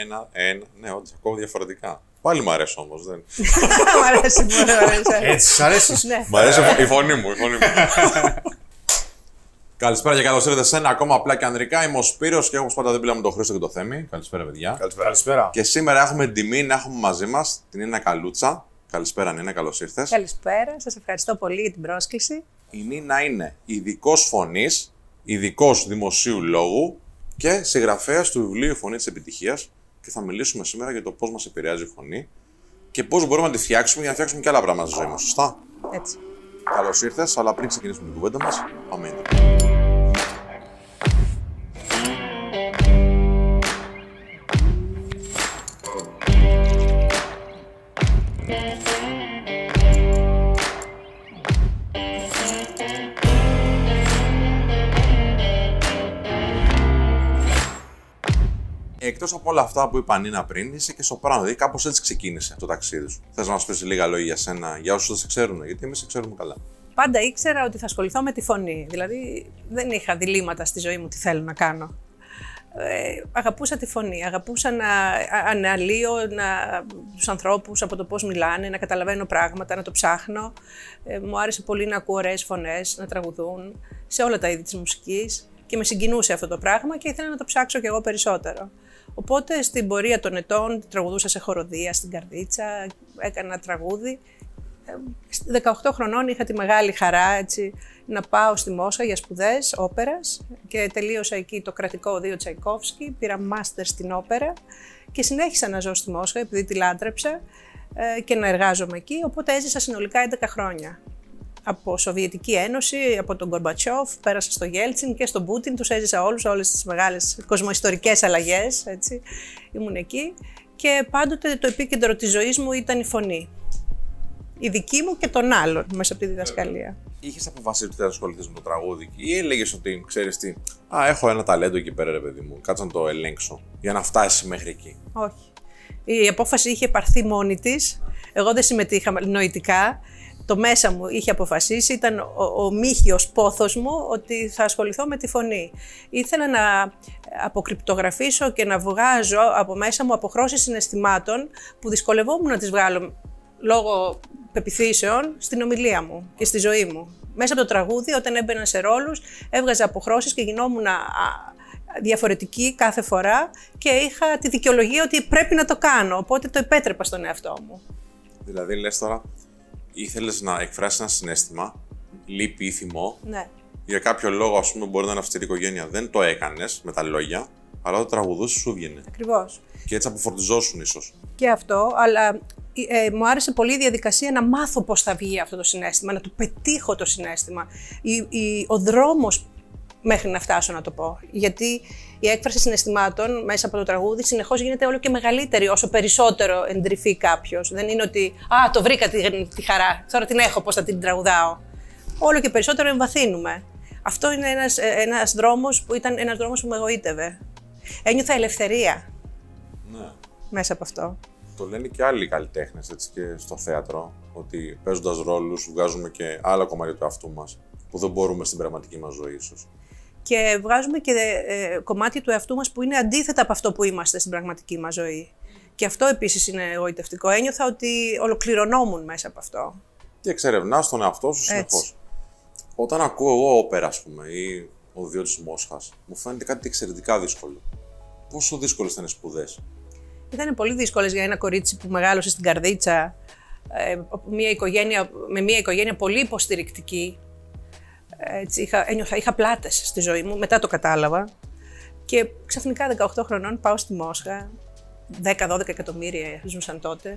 Ένα, ένα. Ναι, όντως ακούω διαφορετικά. Πάλι μου αρέσει όμως. Δεν... Μ' αρέσει, μου αρέσει. Έτσι, σ' αρέσει. Ναι. Μ' αρέσει η φωνή μου. Η φωνή μου. Καλησπέρα και καλώς ήρθατε σε ένα ακόμα απλά και ανδρικά. Είμαι ο Σπύρος και έχω πάντα δίπλα μου τον Χρήστο και το Θέμη. Καλησπέρα, παιδιά. Καλησπέρα. Καλησπέρα. Και σήμερα έχουμε την τιμή να έχουμε μαζί μας την Νίνα Καλούτσα. Καλησπέρα, Νίνα, καλώς ήρθες. Καλησπέρα, σας ευχαριστώ πολύ για την πρόσκληση. Η Νίνα είναι ειδικός φωνής, ειδικός δημοσίου λόγου και συγγραφέας του βιβλίου Φωνή της Επιτυχίας. Και θα μιλήσουμε σήμερα για το πώς μας επηρεάζει η φωνή και πώς μπορούμε να τη φτιάξουμε για να φτιάξουμε και άλλα πράγματα στη ζωή μας. Σωστά; Έτσι. Καλώς ήρθες, αλλά πριν ξεκινήσουμε την κουβέντα μας, πάμε Εκτός από όλα αυτά που είπα Νίνα πριν, είσαι και στο πράγμα. Δηλαδή, κάπως έτσι ξεκίνησε το ταξίδι σου. Θες να μας πεις λίγα λόγια για σένα, για όσους δεν σε ξέρουν, γιατί εμείς σε ξέρουμε καλά. Πάντα ήξερα ότι θα ασχοληθώ με τη φωνή. Δηλαδή, δεν είχα διλήμματα στη ζωή μου τι θέλω να κάνω. Ε, αγαπούσα τη φωνή, αγαπούσα να αναλύω να, τους ανθρώπους από το πώς μιλάνε, να καταλαβαίνω πράγματα, να το ψάχνω. Ε, μου άρεσε πολύ να ακούω ωραίες φωνές, να τραγουδούν σε όλα τα είδη της μουσικής και με συγκινούσε αυτό το πράγμα και ήθελα να το ψάξω κι εγώ περισσότερο. Οπότε στην πορεία των ετών τραγουδούσα σε χοροδία, στην καρδίτσα, έκανα τραγούδι. 18 χρονών είχα τη μεγάλη χαρά έτσι, να πάω στη Μόσχα για σπουδές όπερας και τελείωσα εκεί το κρατικό οδείο Τσαϊκόφσκι, πήρα μάστερ στην όπερα και συνέχισα να ζω στη Μόσχα επειδή τη λάτρεψα ε, και να εργάζομαι εκεί, οπότε έζησα συνολικά 11 χρόνια από Σοβιετική Ένωση, από τον Κορμπατσόφ, πέρασα στο Γέλτσιν και στον Πούτιν, τους έζησα όλους, όλες τις μεγάλες κοσμοϊστορικές αλλαγές, έτσι, ήμουν εκεί. Και πάντοτε το επίκεντρο της ζωής μου ήταν η φωνή. Η δική μου και των άλλων μέσα από τη διδασκαλία. Είχες αποφασίσει ότι θα ασχοληθείς με το τραγούδι ή έλεγες ότι ξέρεις τι, Α, έχω ένα ταλέντο εκεί πέρα, ρε παιδί μου, κάτσε να το ελέγξω για να φτάσει μέχρι εκεί. Όχι. Η απόφαση είχε πάρθει μόνη της. Εγώ δεν συμμετείχα νοητικά το μέσα μου είχε αποφασίσει, ήταν ο, ο μύχιος πόθος μου ότι θα ασχοληθώ με τη φωνή. Ήθελα να αποκρυπτογραφήσω και να βγάζω από μέσα μου αποχρώσεις συναισθημάτων που δυσκολευόμουν να τις βγάλω λόγω πεπιθήσεων στην ομιλία μου και στη ζωή μου. Μέσα από το τραγούδι, όταν έμπαινα σε ρόλους, έβγαζα αποχρώσεις και γινόμουν διαφορετική κάθε φορά και είχα τη δικαιολογία ότι πρέπει να το κάνω, οπότε το επέτρεπα στον εαυτό μου. Δηλαδή, λες τώρα, ήθελες να εκφράσεις ένα συνέστημα, λύπη ή θυμό. Ναι. Για κάποιο λόγο, ας πούμε, μπορεί να είναι αυστηρή οικογένεια. Δεν το έκανες με τα λόγια, αλλά το τραγουδούσε σου βγαίνει. Ακριβώς. Και έτσι αποφορτιζόσουν ίσως. Και αυτό, αλλά ε, μου άρεσε πολύ η διαδικασία να μάθω πώς θα βγει αυτό το συνέστημα, να το πετύχω το συνέστημα. Η, η, ο δρόμος μέχρι να φτάσω να το πω. Γιατί η έκφραση συναισθημάτων μέσα από το τραγούδι συνεχώς γίνεται όλο και μεγαλύτερη όσο περισσότερο εντρυφεί κάποιος. Δεν είναι ότι Α, το βρήκα τη, τη χαρά, τώρα την έχω, πώς θα την τραγουδάω. Όλο και περισσότερο εμβαθύνουμε. Αυτό είναι ένας ένας δρόμος που ήταν ένας δρόμος που με εγωίτευε. Ένιωθα ελευθερία. Ναι. Μέσα από αυτό. Το λένε και άλλοι καλλιτέχνες και στο θέατρο, ότι παίζοντας ρόλους βγάζουμε και άλλα κομμάτια του εαυτού μας που δεν μπορούμε στην πραγματική μας ζωή, ίσως και βγάζουμε και ε, κομμάτια του εαυτού μας που είναι αντίθετα από αυτό που είμαστε στην πραγματική μας ζωή. Και αυτό επίσης είναι εγωιτευτικό. Ένιωθα ότι ολοκληρωνόμουν μέσα από αυτό. Και εξερευνάς τον εαυτό σου συνεχώς. Όταν ακούω εγώ όπερα, ας πούμε, ή ο Διό τη Μόσχας, μου φαίνεται κάτι εξαιρετικά δύσκολο. Πόσο δύσκολες ήταν οι σπουδές, Ήταν πολύ δύσκολες για ένα κορίτσι που μεγάλωσε στην καρδίτσα, ε, μια οικογένεια, με μια οικογένεια πολύ υποστηρικτική, έτσι, είχα, ένιωθα, είχα πλάτες στη ζωή μου, μετά το κατάλαβα. Και ξαφνικά 18 χρονών πάω στη Μόσχα, 10-12 εκατομμύρια ζούσαν τότε,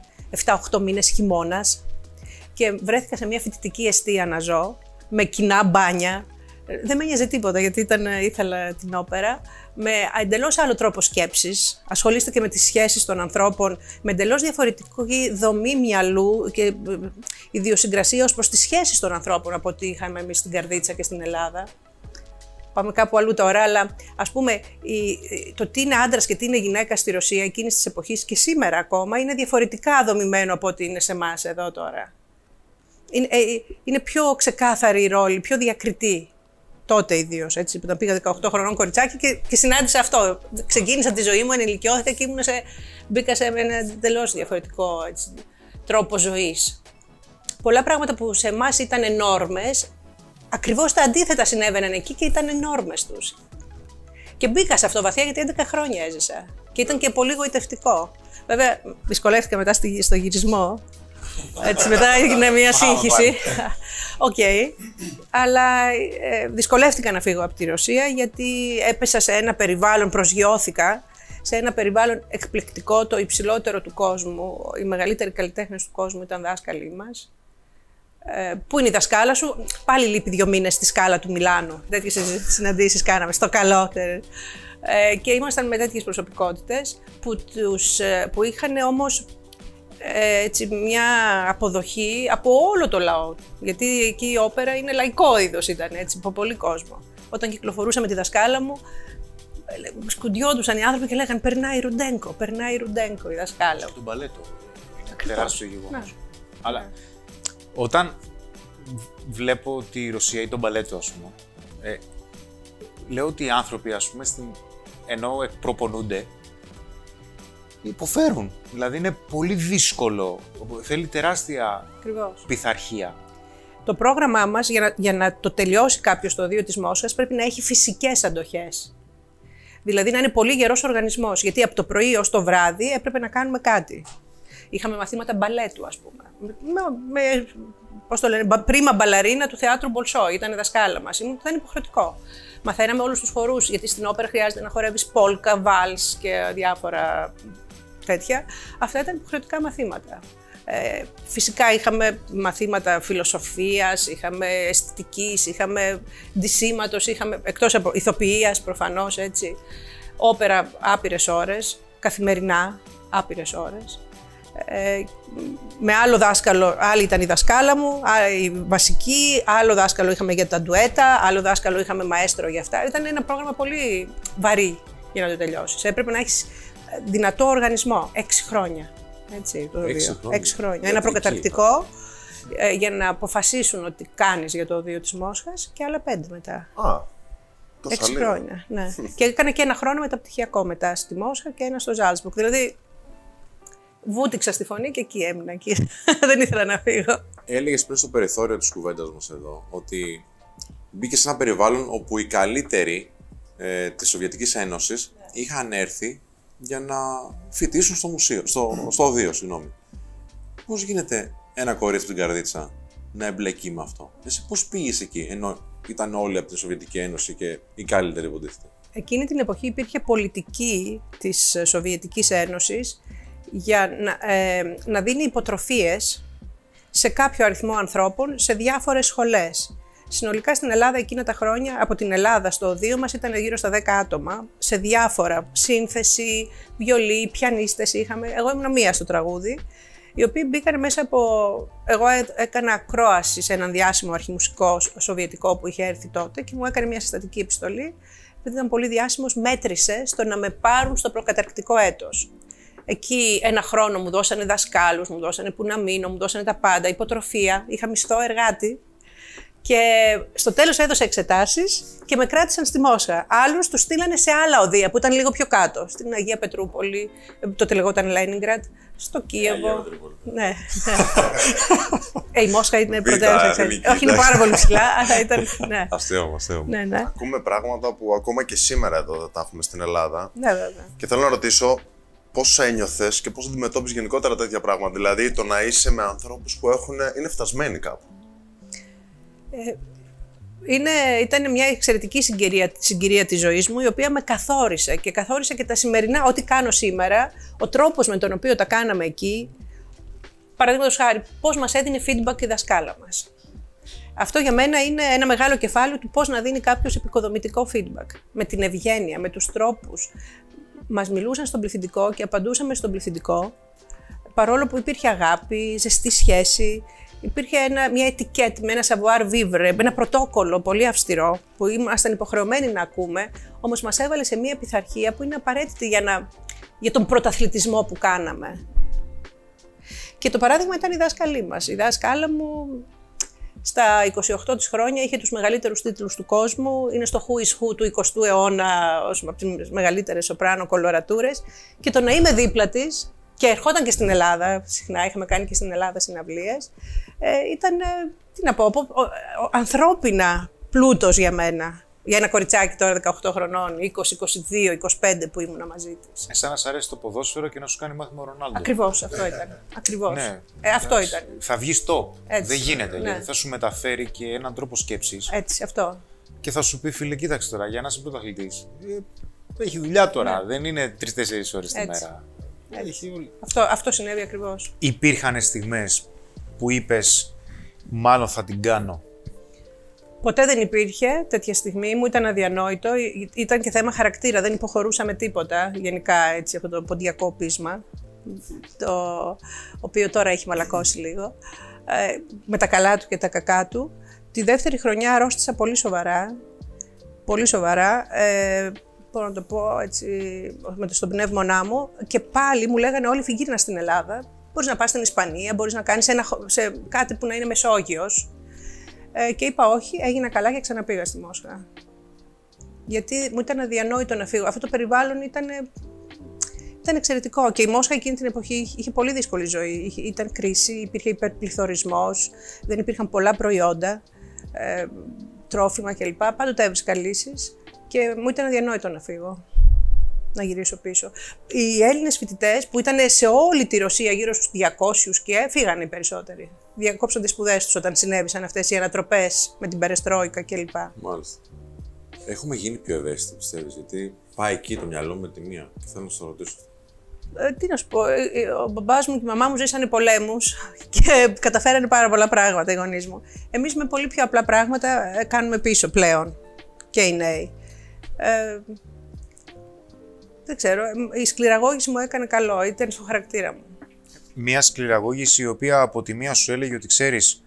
7-8 μήνες χειμώνας. Και βρέθηκα σε μια φοιτητική αιστεία να ζω, με κοινά μπάνια, δεν με νοιάζει τίποτα γιατί ήταν, ήθελα την όπερα. Με εντελώς άλλο τρόπο σκέψης. Ασχολείστε και με τις σχέσεις των ανθρώπων, με εντελώς διαφορετική δομή μυαλού και ε, ιδιοσυγκρασία ως προς τις σχέσεις των ανθρώπων από ό,τι είχαμε εμείς στην Καρδίτσα και στην Ελλάδα. Πάμε κάπου αλλού τώρα, αλλά ας πούμε το τι είναι άντρας και τι είναι γυναίκα στη Ρωσία εκείνης της εποχής και σήμερα ακόμα είναι διαφορετικά δομημένο από ό,τι είναι σε εμάς εδώ τώρα. Είναι, ε, είναι πιο ξεκάθαρη η ρόλη, πιο διακριτή. Τότε ιδίως. Έτσι, που πήγα 18 χρονών κοριτσάκι και, και συνάντησα αυτό. Ξεκίνησα τη ζωή μου, ενηλικιώθηκα και ήμουν σε, μπήκα σε ένα εντελώς διαφορετικό έτσι, τρόπο ζωής. Πολλά πράγματα που σε εμάς ήταν νόρμες, ακριβώς τα αντίθετα συνέβαιναν εκεί και ήταν νόρμες τους. Και μπήκα σε αυτό βαθιά γιατί 11 χρόνια έζησα. Και ήταν και πολύ γοητευτικό. Βέβαια, δυσκολεύτηκα μετά στο γυρισμό. Έτσι, μετά έγινε μια σύγχυση. Οκ. Αλλά ε, δυσκολεύτηκα να φύγω από τη Ρωσία γιατί έπεσα σε ένα περιβάλλον, προσγειώθηκα σε ένα περιβάλλον εκπληκτικό, το υψηλότερο του κόσμου. Οι μεγαλύτεροι καλλιτέχνες του κόσμου ήταν δάσκαλοι μας. Ε, πού είναι η δασκάλα σου, πάλι λείπει δύο μήνες στη σκάλα του Μιλάνου. Τέτοιες συναντήσεις κάναμε στο καλό. Ε, και ήμασταν με τέτοιες προσωπικότητες που, τους, ε, που είχαν όμως ε, έτσι, μια αποδοχή από όλο το λαό. Γιατί εκεί η όπερα είναι λαϊκό είδος, ήταν έτσι, από πολύ κόσμο. Όταν κυκλοφορούσα με τη δασκάλα μου, ε, σκουντιόντουσαν οι άνθρωποι και λέγανε Περνάει Ρουντέγκο, περνάει Ρουντέγκο η δασκάλα. Του μπαλέτο. Είναι τεράστιο γεγονός. Αλλά όταν βλέπω τη Ρωσία ή τον μπαλέτο, ας πούμε, ε, λέω ότι οι άνθρωποι, ας πούμε, στην... ενώ εκπροπονούνται, υποφέρουν. Δηλαδή είναι πολύ δύσκολο. Θέλει τεράστια Ακριβώς. πειθαρχία. Το πρόγραμμά μας, για να, για να το τελειώσει κάποιος το δύο της Μόσχας, πρέπει να έχει φυσικές αντοχές. Δηλαδή να είναι πολύ γερός οργανισμός, γιατί από το πρωί ως το βράδυ έπρεπε να κάνουμε κάτι. Είχαμε μαθήματα μπαλέτου, ας πούμε. Με, με πώς το λένε, πρίμα μπαλαρίνα του θεάτρου Μπολσό, ήταν η δασκάλα μας. Ήταν υποχρεωτικό. Μαθαίναμε όλους τους χορούς, γιατί στην όπερα χρειάζεται να χορεύεις πόλκα, βάλς και διάφορα τέτοια. Αυτά ήταν υποχρεωτικά μαθήματα. Ε, φυσικά είχαμε μαθήματα φιλοσοφίας, είχαμε αισθητικής, είχαμε ντυσίματος, είχαμε, εκτός από ηθοποιίας προφανώς έτσι, όπερα άπειρες ώρες, καθημερινά άπειρες ώρες. Ε, με άλλο δάσκαλο, άλλη ήταν η δασκάλα μου, η βασική, άλλο δάσκαλο είχαμε για τα ντουέτα, άλλο δάσκαλο είχαμε μαέστρο για αυτά. Ήταν ένα πρόγραμμα πολύ βαρύ για να το τελειώσεις. Έπρεπε να έχεις δυνατό οργανισμό. Έξι χρόνια. Έτσι, το Έξι δύο. χρόνια. Έξι χρόνια. Γιατί Ένα εκεί προκαταρκτικό ε, για να αποφασίσουν ότι κάνεις για το δύο της Μόσχας και άλλα πέντε μετά. Α, τόσα Έξι λίγα. χρόνια, ναι. και έκανα και ένα χρόνο μεταπτυχιακό μετά στη Μόσχα και ένα στο Ζάλσμπουργκ. Δηλαδή, βούτυξα στη φωνή και εκεί έμεινα. Εκεί. Δεν ήθελα να φύγω. Έλεγες πριν στο περιθώριο της κουβέντας μας εδώ ότι μπήκε σε ένα περιβάλλον όπου οι καλύτεροι ε, της Σοβιετικής Ένωσης είχαν έρθει για να φοιτήσουν στο μουσείο, στο, στο οδείο, συγγνώμη. Πώς γίνεται ένα κορίτσι από την καρδίτσα να εμπλεκεί με αυτό; Εσύ πώς πήγες εκεί, ενώ ήταν όλοι από τη Σοβιετική Ένωση και οι καλύτεροι υποτίθεται. Εκείνη την εποχή υπήρχε πολιτική της Σοβιετικής Ένωσης για να, ε, να δίνει υποτροφίες σε κάποιο αριθμό ανθρώπων σε διάφορες σχολές. Συνολικά στην Ελλάδα εκείνα τα χρόνια, από την Ελλάδα στο οδείο μας ήταν γύρω στα 10 άτομα, σε διάφορα, σύνθεση, βιολί, πιανίστες είχαμε. Εγώ ήμουν μία στο τραγούδι, οι οποίοι μπήκαν μέσα από... Εγώ έ- έκανα ακρόαση σε έναν διάσημο αρχιμουσικό σ- σοβιετικό που είχε έρθει τότε και μου έκανε μια συστατική επιστολή, επειδή ήταν πολύ διάσημος, μέτρησε στο να με πάρουν στο προκαταρκτικό έτος. Εκεί ένα χρόνο μου δώσανε δασκάλους, μου δώσανε που να μείνω, μου δώσανε τα πάντα, υποτροφία, είχα μισθό εργάτη. Και στο τέλος έδωσα εξετάσεις και με κράτησαν στη Μόσχα. Άλλους τους στείλανε σε άλλα οδεία που ήταν λίγο πιο κάτω. Στην Αγία Πετρούπολη, ε, τότε λεγόταν Λένιγκρατ, στο Κίεβο. Ναι. ε, η Μόσχα είναι πρωτεύουσα. ξέρεις. εθνική, Όχι, είναι εντάξει. πάρα πολύ ψηλά, αλλά ήταν. Ναι, Αστείο, μου, αστείο. μου. ναι, ναι. Ακούμε πράγματα που ακόμα και σήμερα εδώ δεν τα έχουμε στην Ελλάδα. Ναι, βέβαια. Και θέλω να ρωτήσω πώς ένιωθες και πώς αντιμετώπιζε γενικότερα τέτοια πράγματα. Δηλαδή το να είσαι με ανθρώπους που έχουν, είναι φτασμένοι κάπου. Είναι, ήταν μια εξαιρετική συγκυρία, συγκυρία της ζωής μου, η οποία με καθόρισε και καθόρισε και τα σημερινά, ό,τι κάνω σήμερα, ο τρόπος με τον οποίο τα κάναμε εκεί, παραδείγματος χάρη, πώς μας έδινε feedback η δασκάλα μας. Αυτό για μένα είναι ένα μεγάλο κεφάλαιο του πώς να δίνει κάποιος επικοδομητικό feedback. Με την ευγένεια, με τους τρόπους. Μας μιλούσαν στον πληθυντικό και απαντούσαμε στον πληθυντικό, παρόλο που υπήρχε αγάπη, ζεστή σχέση, υπήρχε ένα, μια ετικέτη με ένα savoir vivre, με ένα πρωτόκολλο πολύ αυστηρό που ήμασταν υποχρεωμένοι να ακούμε, όμως μας έβαλε σε μια πειθαρχία που είναι απαραίτητη για, να, για τον πρωταθλητισμό που κάναμε. Και το παράδειγμα ήταν η δάσκαλή μας. Η δάσκάλα μου Στα 28 της χρόνια είχε τους μεγαλύτερους τίτλους του κόσμου, είναι στο Who is Who του 20ου αιώνα, ως από τις μεγαλύτερες σοπράνο κολορατούρες και το να είμαι δίπλα της και ερχόταν και στην Ελλάδα, συχνά είχαμε κάνει και στην Ελλάδα συναυλίες, ε, ήταν, ε, τι να πω, ο, ο, ο, ανθρώπινα πλούτος για μένα. Για ένα κοριτσάκι τώρα 18 χρονών, 20, 22, 25 που ήμουν μαζί τη. Εσά να σ' αρέσει το ποδόσφαιρο και να σου κάνει μάθημα ο Ρονάλντο. Ακριβώς αυτό ήταν. Ακριβώς. Ναι. Ε, αυτό Εντάξει. ήταν. Θα βγεις top. Έτσι. Δεν γίνεται. Ναι. Γιατί θα σου μεταφέρει και έναν τρόπο σκέψης Έτσι, αυτό. και θα σου πει φίλε, κοίταξε τώρα, για να είσαι πρωταθλητής. Ε, έχει δουλειά τώρα. Δεν είναι τρει-τέσσερι ώρες τη Ναι. Έτσι. μέρα. Έχει όλη- Αυτό, αυτό συνέβη ακριβώς. Υπήρχαν στιγμές που είπες, μάλλον θα την κάνω. Ποτέ δεν υπήρχε τέτοια στιγμή, μου ήταν αδιανόητο. Ή- Ήταν και θέμα χαρακτήρα, δεν υποχωρούσα με τίποτα. Γενικά έτσι, αυτό το ποντιακό πείσμα, το οποίος τώρα έχει μαλακώσει λίγο. Ε, με τα καλά του και τα κακά του. Τη δεύτερη χρονιά αρρώστησα πολύ σοβαρά. Πολύ σοβαρά. Ε, μπορώ να το πω έτσι, με το στον πνεύμονά μου. Και πάλι μου λέγανε όλοι φυγγύρνα στην Ελλάδα. Μπορείς να πας στην Ισπανία, μπορείς να κάνεις ένα, χω- σε κάτι που να είναι Μεσόγειος. Ε, και είπα όχι, έγινα καλά και ξαναπήγα στη Μόσχα. Γιατί μου ήταν αδιανόητο να φύγω. Αυτό το περιβάλλον ήταν, ήταν εξαιρετικό. Και η Μόσχα εκείνη την εποχή είχε- είχε πολύ δύσκολη ζωή. Είχε- Ήταν κρίση, υπήρχε υπερπληθωρισμός, δεν υπήρχαν πολλά προϊόντα, ε, τρόφιμα κλπ. Πάντοτε έβρισκα λύσεις και μου ήταν αδιανόητο να φύγω. Να γυρίσω πίσω. Οι Έλληνες φοιτητές που ήταν σε όλη τη Ρωσία γύρω στους 200 και φύγανε οι περισσότεροι. Διακόψαν τις σπουδές τους όταν συνέβησαν αυτές οι ανατροπές με την Περεστρόικα κλπ. Μάλιστα. Έχουμε γίνει πιο ευαίσθητοι, πιστεύεις, γιατί πάει εκεί το μυαλό μου με τη μία. Και θέλω να σου το ρωτήσω. Ε, τι να σου πω, ε, ε, ο μπαμπάς μου και η μαμά μου ζήσανε πολέμους και καταφέρανε πάρα πολλά πράγματα οι γονείς μου. Εμείς με πολύ πιο απλά πράγματα ε, κάνουμε πίσω πλέον και οι νέοι. Ε, δεν ξέρω, ε, η σκληραγώγηση μου έκανε καλό, ήταν στο χαρακτήρα μου. Μια σκληραγώγηση η οποία από τη μία σου έλεγε ότι ξέρεις,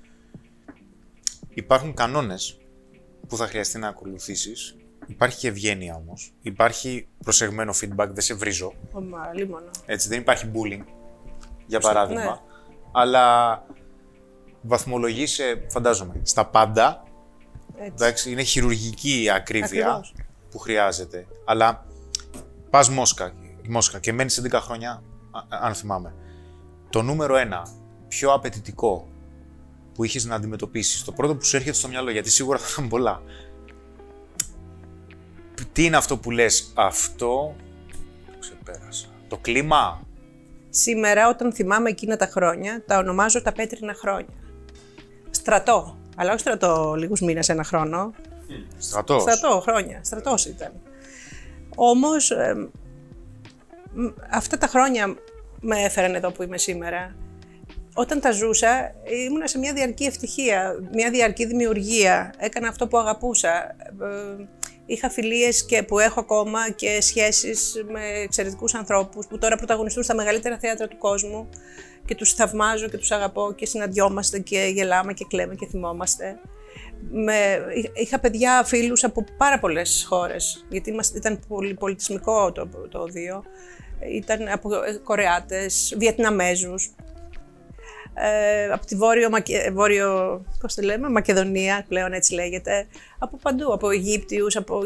υπάρχουν κανόνες που θα χρειαστεί να ακολουθήσεις. Υπάρχει και ευγένεια όμως. Υπάρχει προσεγμένο feedback, δεν σε βρίζω. Ο μα, λίμωνο. Έτσι, δεν υπάρχει bullying, για παράδειγμα. ναι. Αλλά βαθμολογείσαι, φαντάζομαι, στα πάντα. Έτσι. Εντάξει, είναι χειρουργική η ακρίβεια Ακριβώς. Που χρειάζεται. Αλλά πας Μόσχα, Μόσχα και μένεις 11 χρόνια, α- αν θυμάμαι. Το νούμερο ένα, πιο απαιτητικό που είχες να αντιμετωπίσεις, το πρώτο που σου έρχεται στο μυαλό, γιατί σίγουρα θα ήταν πολλά. Τι είναι αυτό που λες, αυτό το ξεπέρασα. Το κλίμα, Σήμερα, όταν θυμάμαι εκείνα τα χρόνια, τα ονομάζω τα πέτρινα χρόνια. Στρατό. Αλλά όχι στρατό λίγους μήνες, ένα χρόνο. Στρατός. Στρατό, χρόνια. Στρατός ήταν. Όμως, ε, μ, αυτά τα χρόνια με έφεραν εδώ που είμαι σήμερα. Όταν τα ζούσα, ήμουνα σε μια διαρκή ευτυχία, μια διαρκή δημιουργία. Έκανα αυτό που αγαπούσα. Ε, είχα φιλίες και που έχω ακόμα και σχέσεις με εξαιρετικούς ανθρώπους που τώρα πρωταγωνιστούν στα μεγαλύτερα θέατρα του κόσμου και τους θαυμάζω και τους αγαπώ και συναντιόμαστε και γελάμε και κλαίμε και θυμόμαστε. Με, είχα παιδιά, φίλους από πάρα πολλές χώρες, γιατί είμαστε, ήταν πολυπολιτισμικό το, το οδείο. Ήταν από Κορεάτες, Βιετναμέζους, ε, από τη Βόρειο, Μακε- Βόρειο πώς το λέμε, Μακεδονία, πλέον έτσι λέγεται, από παντού, από Αιγύπτιους, από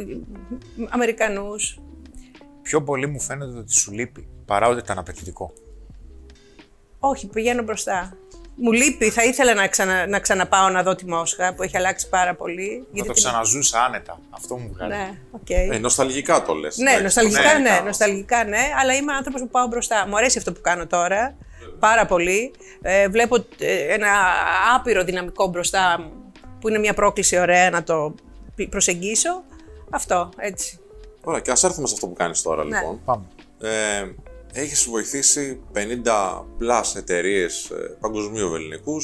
Αμερικανούς. Πιο πολύ μου φαίνεται ότι σου λείπει, παρά ότι ήταν απαιτητικό. Όχι, πηγαίνω μπροστά. Μου λείπει, θα ήθελα να, ξανα, να ξαναπάω να δω τη Μόσχα που έχει αλλάξει πάρα πολύ. Να το την- ξαναζούσα άνετα. Αυτό μου βγάζει. Ναι, οκ. Ε, νοσταλγικά το λες. Ναι, νοσταλγικά ναι, ναι. νοσταλγικά ναι, αλλά είμαι άνθρωπος που πάω μπροστά. Μου αρέσει αυτό που κάνω τώρα πάρα πολύ. Ε, βλέπω ε, ένα άπειρο δυναμικό μπροστά μου, που είναι μια πρόκληση ωραία να το πι- προσεγγίσω. Αυτό, έτσι. Ωραία, και ας έρθουμε σε αυτό που κάνεις τώρα, Ναι. λοιπόν. Πάμε. Ε, έχεις βοηθήσει 50 plus εταιρείες παγκοσμίου ελληνικού,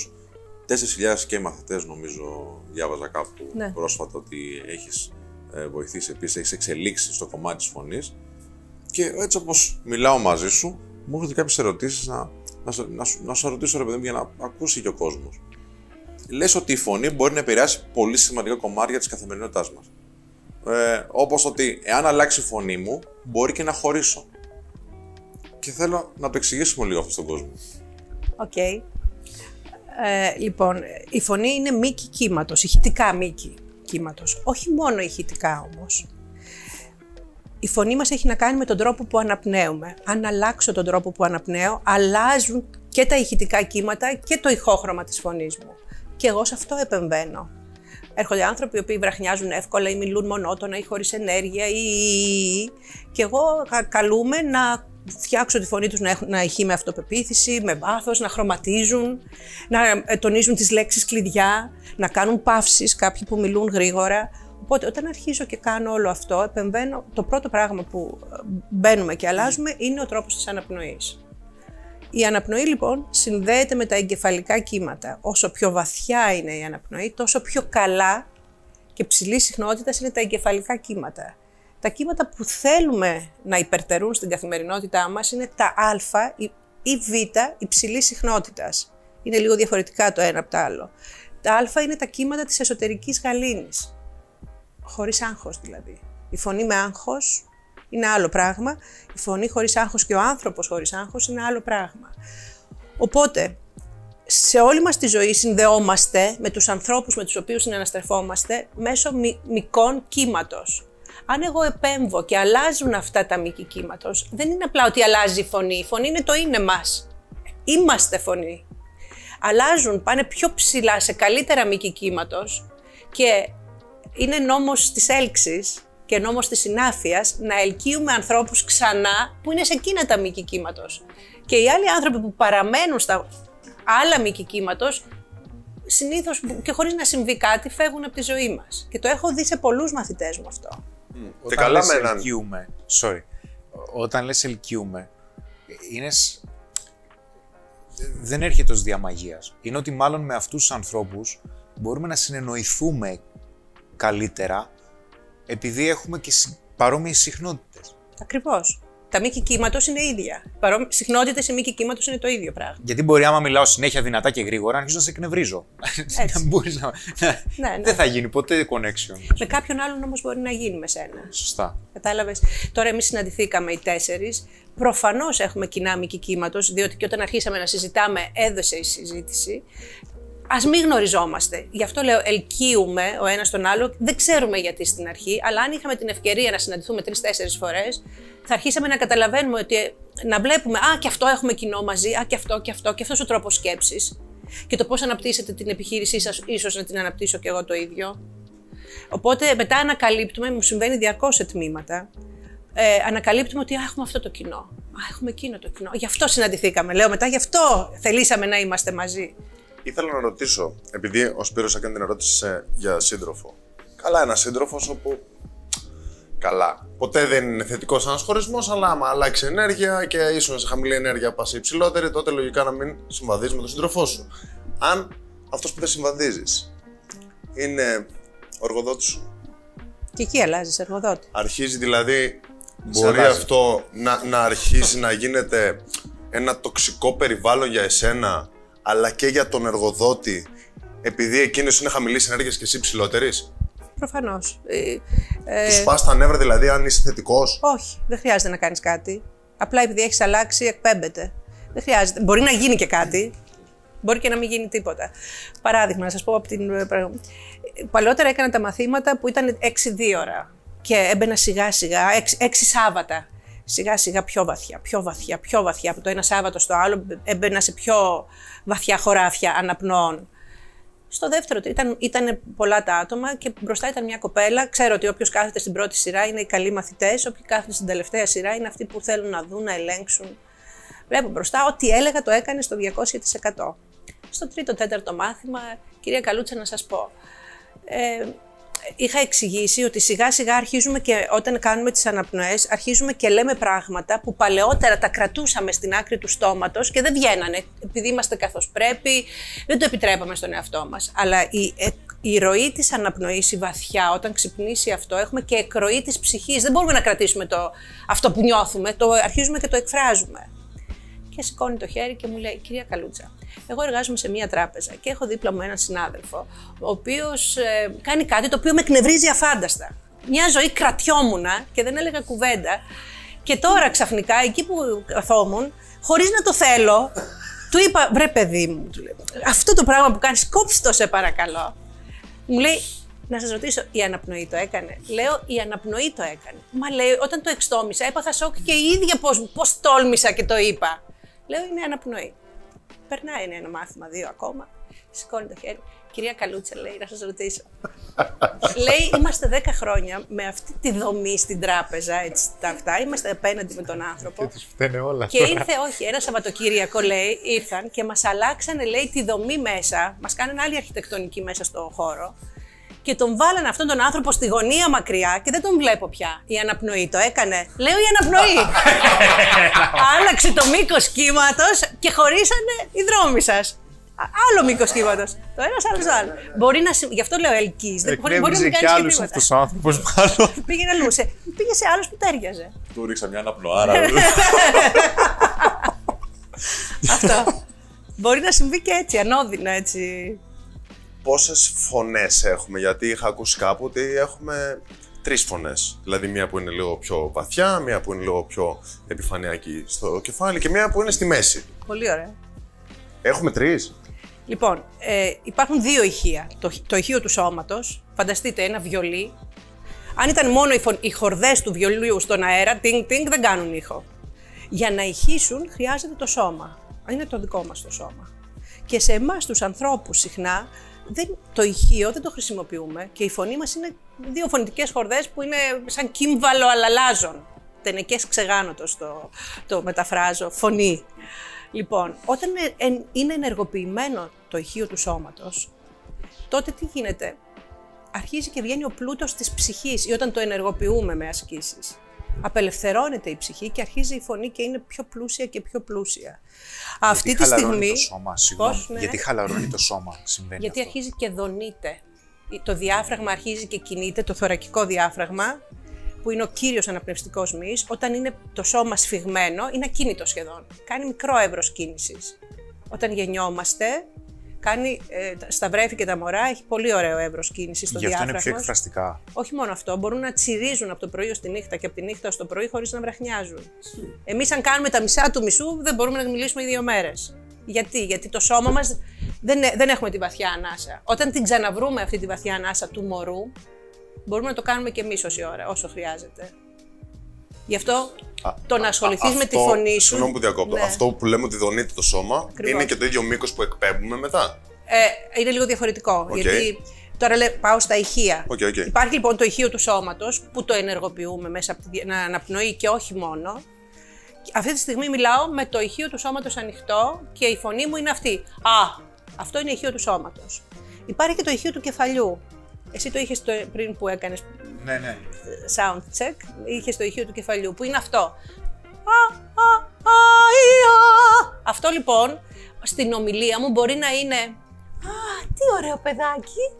4.000 και μαθητές νομίζω διάβαζα κάπου Ναι. πρόσφατα ότι έχεις ε, βοηθήσει επίσης, έχεις εξελίξει στο κομμάτι της φωνής και έτσι όπως μιλάω μαζί σου μου έρχονται κάποιες ερωτήσεις να, να, σε- να, σου- να σου ρωτήσω ρε παιδί μου για να ακούσει και ο κόσμος. Λες ότι η φωνή μπορεί να επηρεάσει πολύ σημαντικά κομμάτια της καθημερινότητάς μας. Ε, όπως ότι εάν αλλάξει η φωνή μου, μπορεί και να χωρίσω. Και θέλω να το εξηγήσουμε λίγο αυτό στον κόσμο. Οκ. Ε, Ε, λοιπόν, η φωνή είναι μήκη κύματος, ηχητικά μήκη κύματος. Όχι μόνο ηχητικά όμως. Η φωνή μας έχει να κάνει με τον τρόπο που αναπνέουμε. Αν αλλάξω τον τρόπο που αναπνέω, αλλάζουν και τα ηχητικά κύματα και το ηχόχρωμα της φωνής μου. Και εγώ σε αυτό επεμβαίνω. Έρχονται άνθρωποι οι οποίοι βραχνιάζουν εύκολα ή μιλούν μονότονα ή χωρίς ενέργεια ή... και εγώ καλούμε να φτιάξω τη φωνή τους να, έχουν, να ηχεί με αυτοπεποίθηση, με βάθος, να χρωματίζουν, να ε, τονίζουν τις λέξεις κλειδιά, να κάνουν παύσεις κάποιοι που μιλούν γρήγορα. Οπότε όταν αρχίζω και κάνω όλο αυτό, επεμβαίνω, το πρώτο πράγμα που ε, μπαίνουμε και αλλάζουμε είναι ο τρόπος της αναπνοής. Η αναπνοή λοιπόν συνδέεται με τα εγκεφαλικά κύματα. Όσο πιο βαθιά είναι η αναπνοή, τόσο πιο καλά και ψηλή συχνότητα είναι τα εγκεφαλικά κύματα. Τα κύματα που θέλουμε να υπερτερούν στην καθημερινότητά μας είναι τα α ή β υψηλή συχνότητας. Είναι λίγο διαφορετικά το ένα από το άλλο. Τα α είναι τα κύματα της εσωτερικής γαλήνης. Χωρίς άγχος δηλαδή. Η φωνή με άγχος είναι άλλο πράγμα. Η φωνή χωρίς άγχος και ο άνθρωπος χωρίς άγχος είναι άλλο πράγμα. Οπότε, σε όλη μας τη ζωή συνδεόμαστε με τους ανθρώπους με τους οποίους συναναστρεφόμαστε μέσω μικών κύματος. Αν εγώ επέμβω και αλλάζουν αυτά τα μήκη κύματος, δεν είναι απλά ότι αλλάζει η φωνή. Η φωνή είναι το είναι μας. Είμαστε φωνή. Αλλάζουν, πάνε πιο ψηλά σε καλύτερα μήκη κύματος και είναι νόμος της έλξης και νόμος της συνάφειας να ελκύουμε ανθρώπους ξανά που είναι σε εκείνα τα μήκη κύματος. Και οι άλλοι άνθρωποι που παραμένουν στα άλλα μήκη κύματος, συνήθως και χωρίς να συμβεί κάτι, φεύγουν από τη ζωή μας. Και το έχω δει σε πολλούς μαθητές μου αυτό. Όταν καλά λες ελκύουμε, sorry, όταν λες ελκύουμε, είναι δεν έρχεται ως διαμαγείας. Είναι ότι μάλλον με αυτούς τους ανθρώπους μπορούμε να συνεννοηθούμε καλύτερα επειδή έχουμε και παρόμοιες συχνότητες. Ακριβώς τα μήκη κύματος είναι ίδια. Παρό... Συχνότητες σε μήκη κύματος είναι το ίδιο πράγμα. Γιατί μπορεί, άμα μιλάω συνέχεια δυνατά και γρήγορα, να αρχίσω να σε εκνευρίζω. Μπορείς να... ναι, ναι. Δεν θα γίνει ποτέ connection. Με κάποιον άλλον όμως μπορεί να γίνει με σένα. Σωστά. Κατάλαβες. Τώρα, εμείς συναντηθήκαμε οι τέσσερις. Προφανώς έχουμε κοινά μήκη κύματος, διότι και όταν αρχίσαμε να συζητάμε, έδωσε η συζήτηση. Α μην γνωριζόμαστε. Γι' αυτό λέω, ελκύουμε ο ένας τον άλλο. Δεν ξέρουμε γιατί στην αρχή, αλλά αν είχαμε την ευκαιρία να συναντηθούμε τρει-τέσσερι φορές, θα αρχίσαμε να καταλαβαίνουμε ότι να βλέπουμε, Α, και αυτό έχουμε κοινό μαζί, Α, και αυτό, και αυτό, και αυτός ο τρόπος σκέψης. Και το πώς αναπτύσσετε την επιχείρησή σας, ίσως να την αναπτύσσω κι εγώ το ίδιο. Οπότε μετά ανακαλύπτουμε, μου συμβαίνει διαρκώς σε τμήματα, ε, ανακαλύπτουμε ότι α, έχουμε αυτό το κοινό. Α, έχουμε εκείνο το κοινό. Γι' αυτό συναντηθήκαμε. Λέω μετά, γι' αυτό θελήσαμε να είμαστε μαζί. Ήθελα να ρωτήσω, επειδή ο Σπύρος έκανε την ερώτηση για σύντροφο. Καλά, ένα σύντροφος όπου καλά. Ποτέ δεν είναι θετικός ένας χωρισμός, αλλά άμα αλλάξει ενέργεια και ίσως σε χαμηλή ενέργεια πας υψηλότερη, τότε λογικά να μην συμβαδίζεις με τον σύντροφό σου. Αν αυτός που δεν συμβαδίζεις είναι ο εργοδότη σου. Και εκεί αλλάζεις εργοδότη. Αρχίζει δηλαδή, μπορεί αυτό να, να αρχίσει να γίνεται ένα τοξικό περιβάλλον για εσένα, αλλά και για τον εργοδότη, επειδή εκείνο είναι χαμηλής ενέργειας και εσύ ψηλότερης; Προφανώς. Ε, ε, Τους πας τα νεύρα, δηλαδή, αν είσαι θετικός; Όχι, δεν χρειάζεται να κάνεις κάτι. Απλά επειδή έχεις αλλάξει, εκπέμπεται. Δεν χρειάζεται. Μπορεί να γίνει και κάτι. Μπορεί και να μην γίνει τίποτα. Παράδειγμα, να σας πω από την. Ε, παλαιότερα έκανα τα μαθήματα που ήταν 6-2 ώρα. Και έμπαινα σιγά σιγά, 6, 6 Σάββατα. Σιγά σιγά πιο βαθιά, πιο βαθιά, πιο βαθιά. Από το ένα Σάββατο στο άλλο έμπαινα σε πιο βαθιά χωράφια αναπνών. Στο δεύτερο ήταν, ήταν πολλά τα άτομα και μπροστά ήταν μια κοπέλα. Ξέρω ότι όποιος κάθεται στην πρώτη σειρά είναι οι καλοί μαθητές, όποιοι κάθονται στην τελευταία σειρά είναι αυτοί που θέλουν να δουν, να ελέγξουν. Βλέπω μπροστά, ό,τι έλεγα το έκανε στο 200%. Στο τρίτο, τέταρτο μάθημα, κυρία Καλούτσα, να σας πω. Ε, είχα εξηγήσει ότι σιγά σιγά αρχίζουμε και όταν κάνουμε τις αναπνοές αρχίζουμε και λέμε πράγματα που παλαιότερα τα κρατούσαμε στην άκρη του στόματος και δεν βγαίνανε επειδή είμαστε καθώς πρέπει, δεν το επιτρέπαμε στον εαυτό μας. Αλλά η, ε, η ροή της αναπνοής, η βαθιά, όταν ξυπνήσει αυτό, έχουμε και εκροή της ψυχής. Δεν μπορούμε να κρατήσουμε το, αυτό που νιώθουμε, το αρχίζουμε και το εκφράζουμε. Και σηκώνει το χέρι και μου λέει, κυρία Καλούτσα, εγώ εργάζομαι σε μία τράπεζα και έχω δίπλα μου έναν συνάδελφο, ο οποίος ε, κάνει κάτι το οποίο με εκνευρίζει αφάνταστα. Μια ζωή κρατιόμουν και δεν έλεγα κουβέντα. Και τώρα ξαφνικά, εκεί που καθόμουν, χωρίς να το θέλω, Του είπα, βρε παιδί μου, του λέω, αυτό το πράγμα που κάνεις, κόψτε το σε παρακαλώ. Μου λέει, να σας ρωτήσω, η αναπνοή το έκανε; Λέω, η αναπνοή το έκανε. Μα λέει, όταν το εξτόμησα, έπαθα σοκ και η ίδια πώς τόλμησα και το είπα. Λέω, είναι αναπνοή. Περνάει ένα μάθημα, δύο ακόμα. Σηκώνει το χέρι. Κυρία Καλούτσα, λέει, να σας ρωτήσω. λέει, είμαστε 10 χρόνια με αυτή τη δομή στην τράπεζα, έτσι, τα αυτά. Είμαστε απέναντι με τον άνθρωπο. Και τους φταίνε όλα. Και ήρθε, όχι, ένα Σαββατοκύριακο, λέει, ήρθαν και μας αλλάξανε, λέει, τη δομή μέσα. Μας κάνανε άλλη αρχιτεκτονική μέσα στο χώρο και τον βάλανε αυτόν τον άνθρωπο στη γωνία μακριά και δεν τον βλέπω πια. Η αναπνοή το έκανε. Λέω η αναπνοή. Άλλαξε το μήκος κύματος και χωρίσανε οι δρόμοι σας. Άλλο μήκος κύματος. Το ένας, άλλος το άλλο. Μπορεί να. Γι' αυτό λέω ελκύς. Δεν μπορεί να μην κάνεις άλλους αυτό ο άνθρωπος, μάλλον. Πήγε αλλού. Πήγε σε άλλους που τέριαζε. Του ρίξα μια αναπνοάρα. Αυτό. Μπορεί να συμβεί και έτσι, ανώδυνα έτσι πόσες φωνές έχουμε, γιατί είχα ακούσει κάπου ότι έχουμε τρεις φωνές. Δηλαδή μία που είναι λίγο πιο βαθιά, μία που είναι λίγο πιο επιφανειακή στο κεφάλι και μία που είναι στη μέση. Πολύ ωραία. Έχουμε τρεις; Λοιπόν, ε, υπάρχουν δύο ηχεία. Το, το ηχείο του σώματος, φανταστείτε ένα βιολί. Αν ήταν μόνο οι, φων, οι χορδές του βιολίου στον αέρα, τίνγκ τίνγκ, δεν κάνουν ήχο. Για να ηχήσουν χρειάζεται το σώμα. Είναι το δικό μας το σώμα. Και σε εμάς τους ανθρώπους συχνά δεν, το ηχείο δεν το χρησιμοποιούμε και η φωνή μας είναι δύο φωνητικές χορδές που είναι σαν κύμβαλο αλλαλάζων. Τενεκές ξεγάνωτος το, το μεταφράζω, φωνή. Λοιπόν, όταν είναι ενεργοποιημένο το ηχείο του σώματος, τότε τι γίνεται; Αρχίζει και βγαίνει ο πλούτος της ψυχής ή όταν το ενεργοποιούμε με ασκήσεις απελευθερώνεται η ψυχή και αρχίζει η φωνή και είναι πιο πλούσια και πιο πλούσια. Αυτή τη στιγμή. Το σώμα, πώς, ναι. Γιατί χαλαρώνει το σώμα, συμβαίνει. Γιατί αρχίζει και δονείται. Το διάφραγμα αρχίζει και κινείται, το θωρακικό διάφραγμα, που είναι ο κύριος αναπνευστικός μυς, όταν είναι το σώμα σφιγμένο, είναι ακίνητο σχεδόν. Κάνει μικρό εύρος κίνησης. Όταν γεννιόμαστε, κάνει ε, στα βρέφη και τα μωρά, έχει πολύ ωραίο εύρος κίνηση στο διάφραγμα. Γι' αυτό είναι πιο εκφραστικά. Όχι μόνο αυτό, μπορούν να τσιρίζουν από το πρωί ως τη νύχτα και από τη νύχτα ως το πρωί χωρίς να βραχνιάζουν. Εμείς, αν κάνουμε τα μισά του μισού, δεν μπορούμε να μιλήσουμε δύο μέρες. Γιατί, Γιατί το σώμα μας δεν, ε, δεν έχουμε τη βαθιά ανάσα. Όταν την ξαναβρούμε αυτή τη βαθιά ανάσα του μωρού, μπορούμε να το κάνουμε και εμείς όση ώρα, όσο χρειάζεται. Γι' αυτό το να ασχοληθείς με τη φωνή σου. Συγγνώμη που διακόπτω. Ναι. Αυτό που λέμε ότι δονείται το σώμα είναι και το ίδιο μήκος που εκπέμπουμε μετά. Ε, είναι λίγο διαφορετικό. Γιατί τώρα λέ, πάω στα ηχεία. Okay, okay. Υπάρχει λοιπόν το ηχείο του σώματος που το ενεργοποιούμε μέσα από την αναπνοή και όχι μόνο. Αυτή τη στιγμή μιλάω με το ηχείο του σώματος ανοιχτό και η φωνή μου είναι αυτή. Α, αυτό είναι ηχείο του σώματος. Υπάρχει και το ηχείο του κεφαλιού. Εσύ το είχες πριν που έκανες ναι, ναι. sound check, είχε το ηχείο του κεφαλιού, που είναι αυτό; Αυτό λοιπόν στην ομιλία μου μπορεί να είναι «Α, τι ωραίο παιδάκι».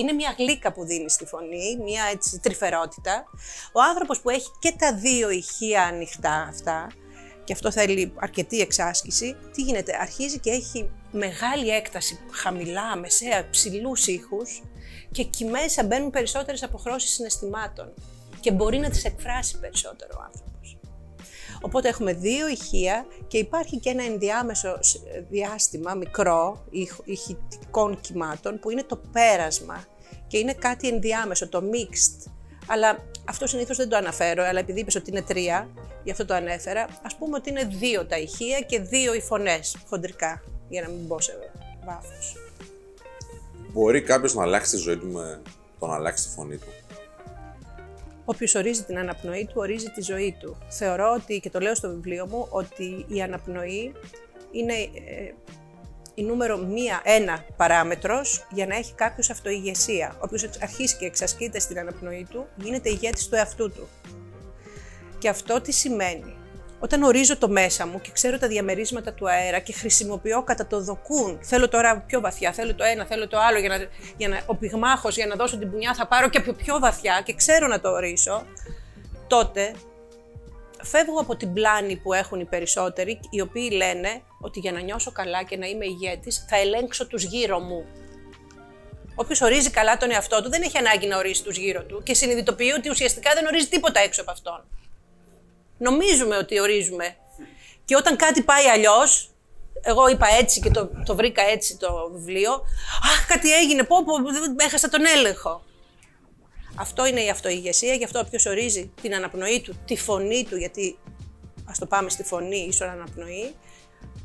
είναι μια γλύκα που δίνεις στη φωνή, μια έτσι τρυφερότητα. Ο άνθρωπος που έχει και τα δύο ηχεία ανοιχτά αυτά, και αυτό θέλει αρκετή εξάσκηση, τι γίνεται, αρχίζει και έχει μεγάλη έκταση, χαμηλά, μεσαία, ψηλούς ήχους και εκεί μέσα μπαίνουν περισσότερες αποχρώσεις συναισθημάτων και μπορεί να τις εκφράσει περισσότερο ο άνθρωπος. Οπότε έχουμε δύο ηχεία και υπάρχει και ένα ενδιάμεσο διάστημα μικρό ηχητικών κυμάτων που είναι το πέρασμα και είναι κάτι ενδιάμεσο, το mixed. Αλλά αυτό συνήθως δεν το αναφέρω, αλλά επειδή είπες ότι είναι τρία, γι' αυτό το ανέφερα. Α πούμε ότι είναι δύο τα ηχεία και δύο οι φωνές, χοντρικά, για να μην μπω σε βάθος. Μπορεί κάποιος να αλλάξει τη ζωή του με το να αλλάξει τη φωνή του. Όποιος ορίζει την αναπνοή του, ορίζει τη ζωή του. Θεωρώ ότι, και το λέω στο βιβλίο μου, ότι η αναπνοή είναι ε, η νούμερο μία, ένα παράμετρος για να έχει κάποιος αυτοηγεσία. Όποιος αρχίσει και εξασκείται στην αναπνοή του, γίνεται ηγέτης του εαυτού του. Και αυτό τι σημαίνει; Όταν ορίζω το μέσα μου και ξέρω τα διαμερίσματα του αέρα και χρησιμοποιώ κατά το δοκούν, θέλω τώρα πιο βαθιά, θέλω το ένα, θέλω το άλλο, για να, για να, ο πυγμάχος για να δώσω την πουνιά θα πάρω και πιο, πιο βαθιά και ξέρω να το ορίσω, τότε φεύγω από την πλάνη που έχουν οι περισσότεροι, οι οποίοι λένε ότι για να νιώσω καλά και να είμαι ηγέτης θα ελέγξω τους γύρω μου. Όποιος ορίζει καλά τον εαυτό του δεν έχει ανάγκη να ορίσει τους γύρω του και συνειδητοποιεί ότι ουσιαστικά δεν ορίζει τίποτα έξω από αυτόν. Νομίζουμε ότι ορίζουμε. Και όταν κάτι πάει αλλιώς, εγώ είπα έτσι και το, το βρήκα έτσι το βιβλίο. Αχ, κάτι έγινε, πω, πω, έχασα τον έλεγχο. Αυτό είναι η αυτοηγεσία, γι' αυτό όποιος ορίζει την αναπνοή του, τη φωνή του, γιατί ας το πάμε στη φωνή, ίσως αναπνοή,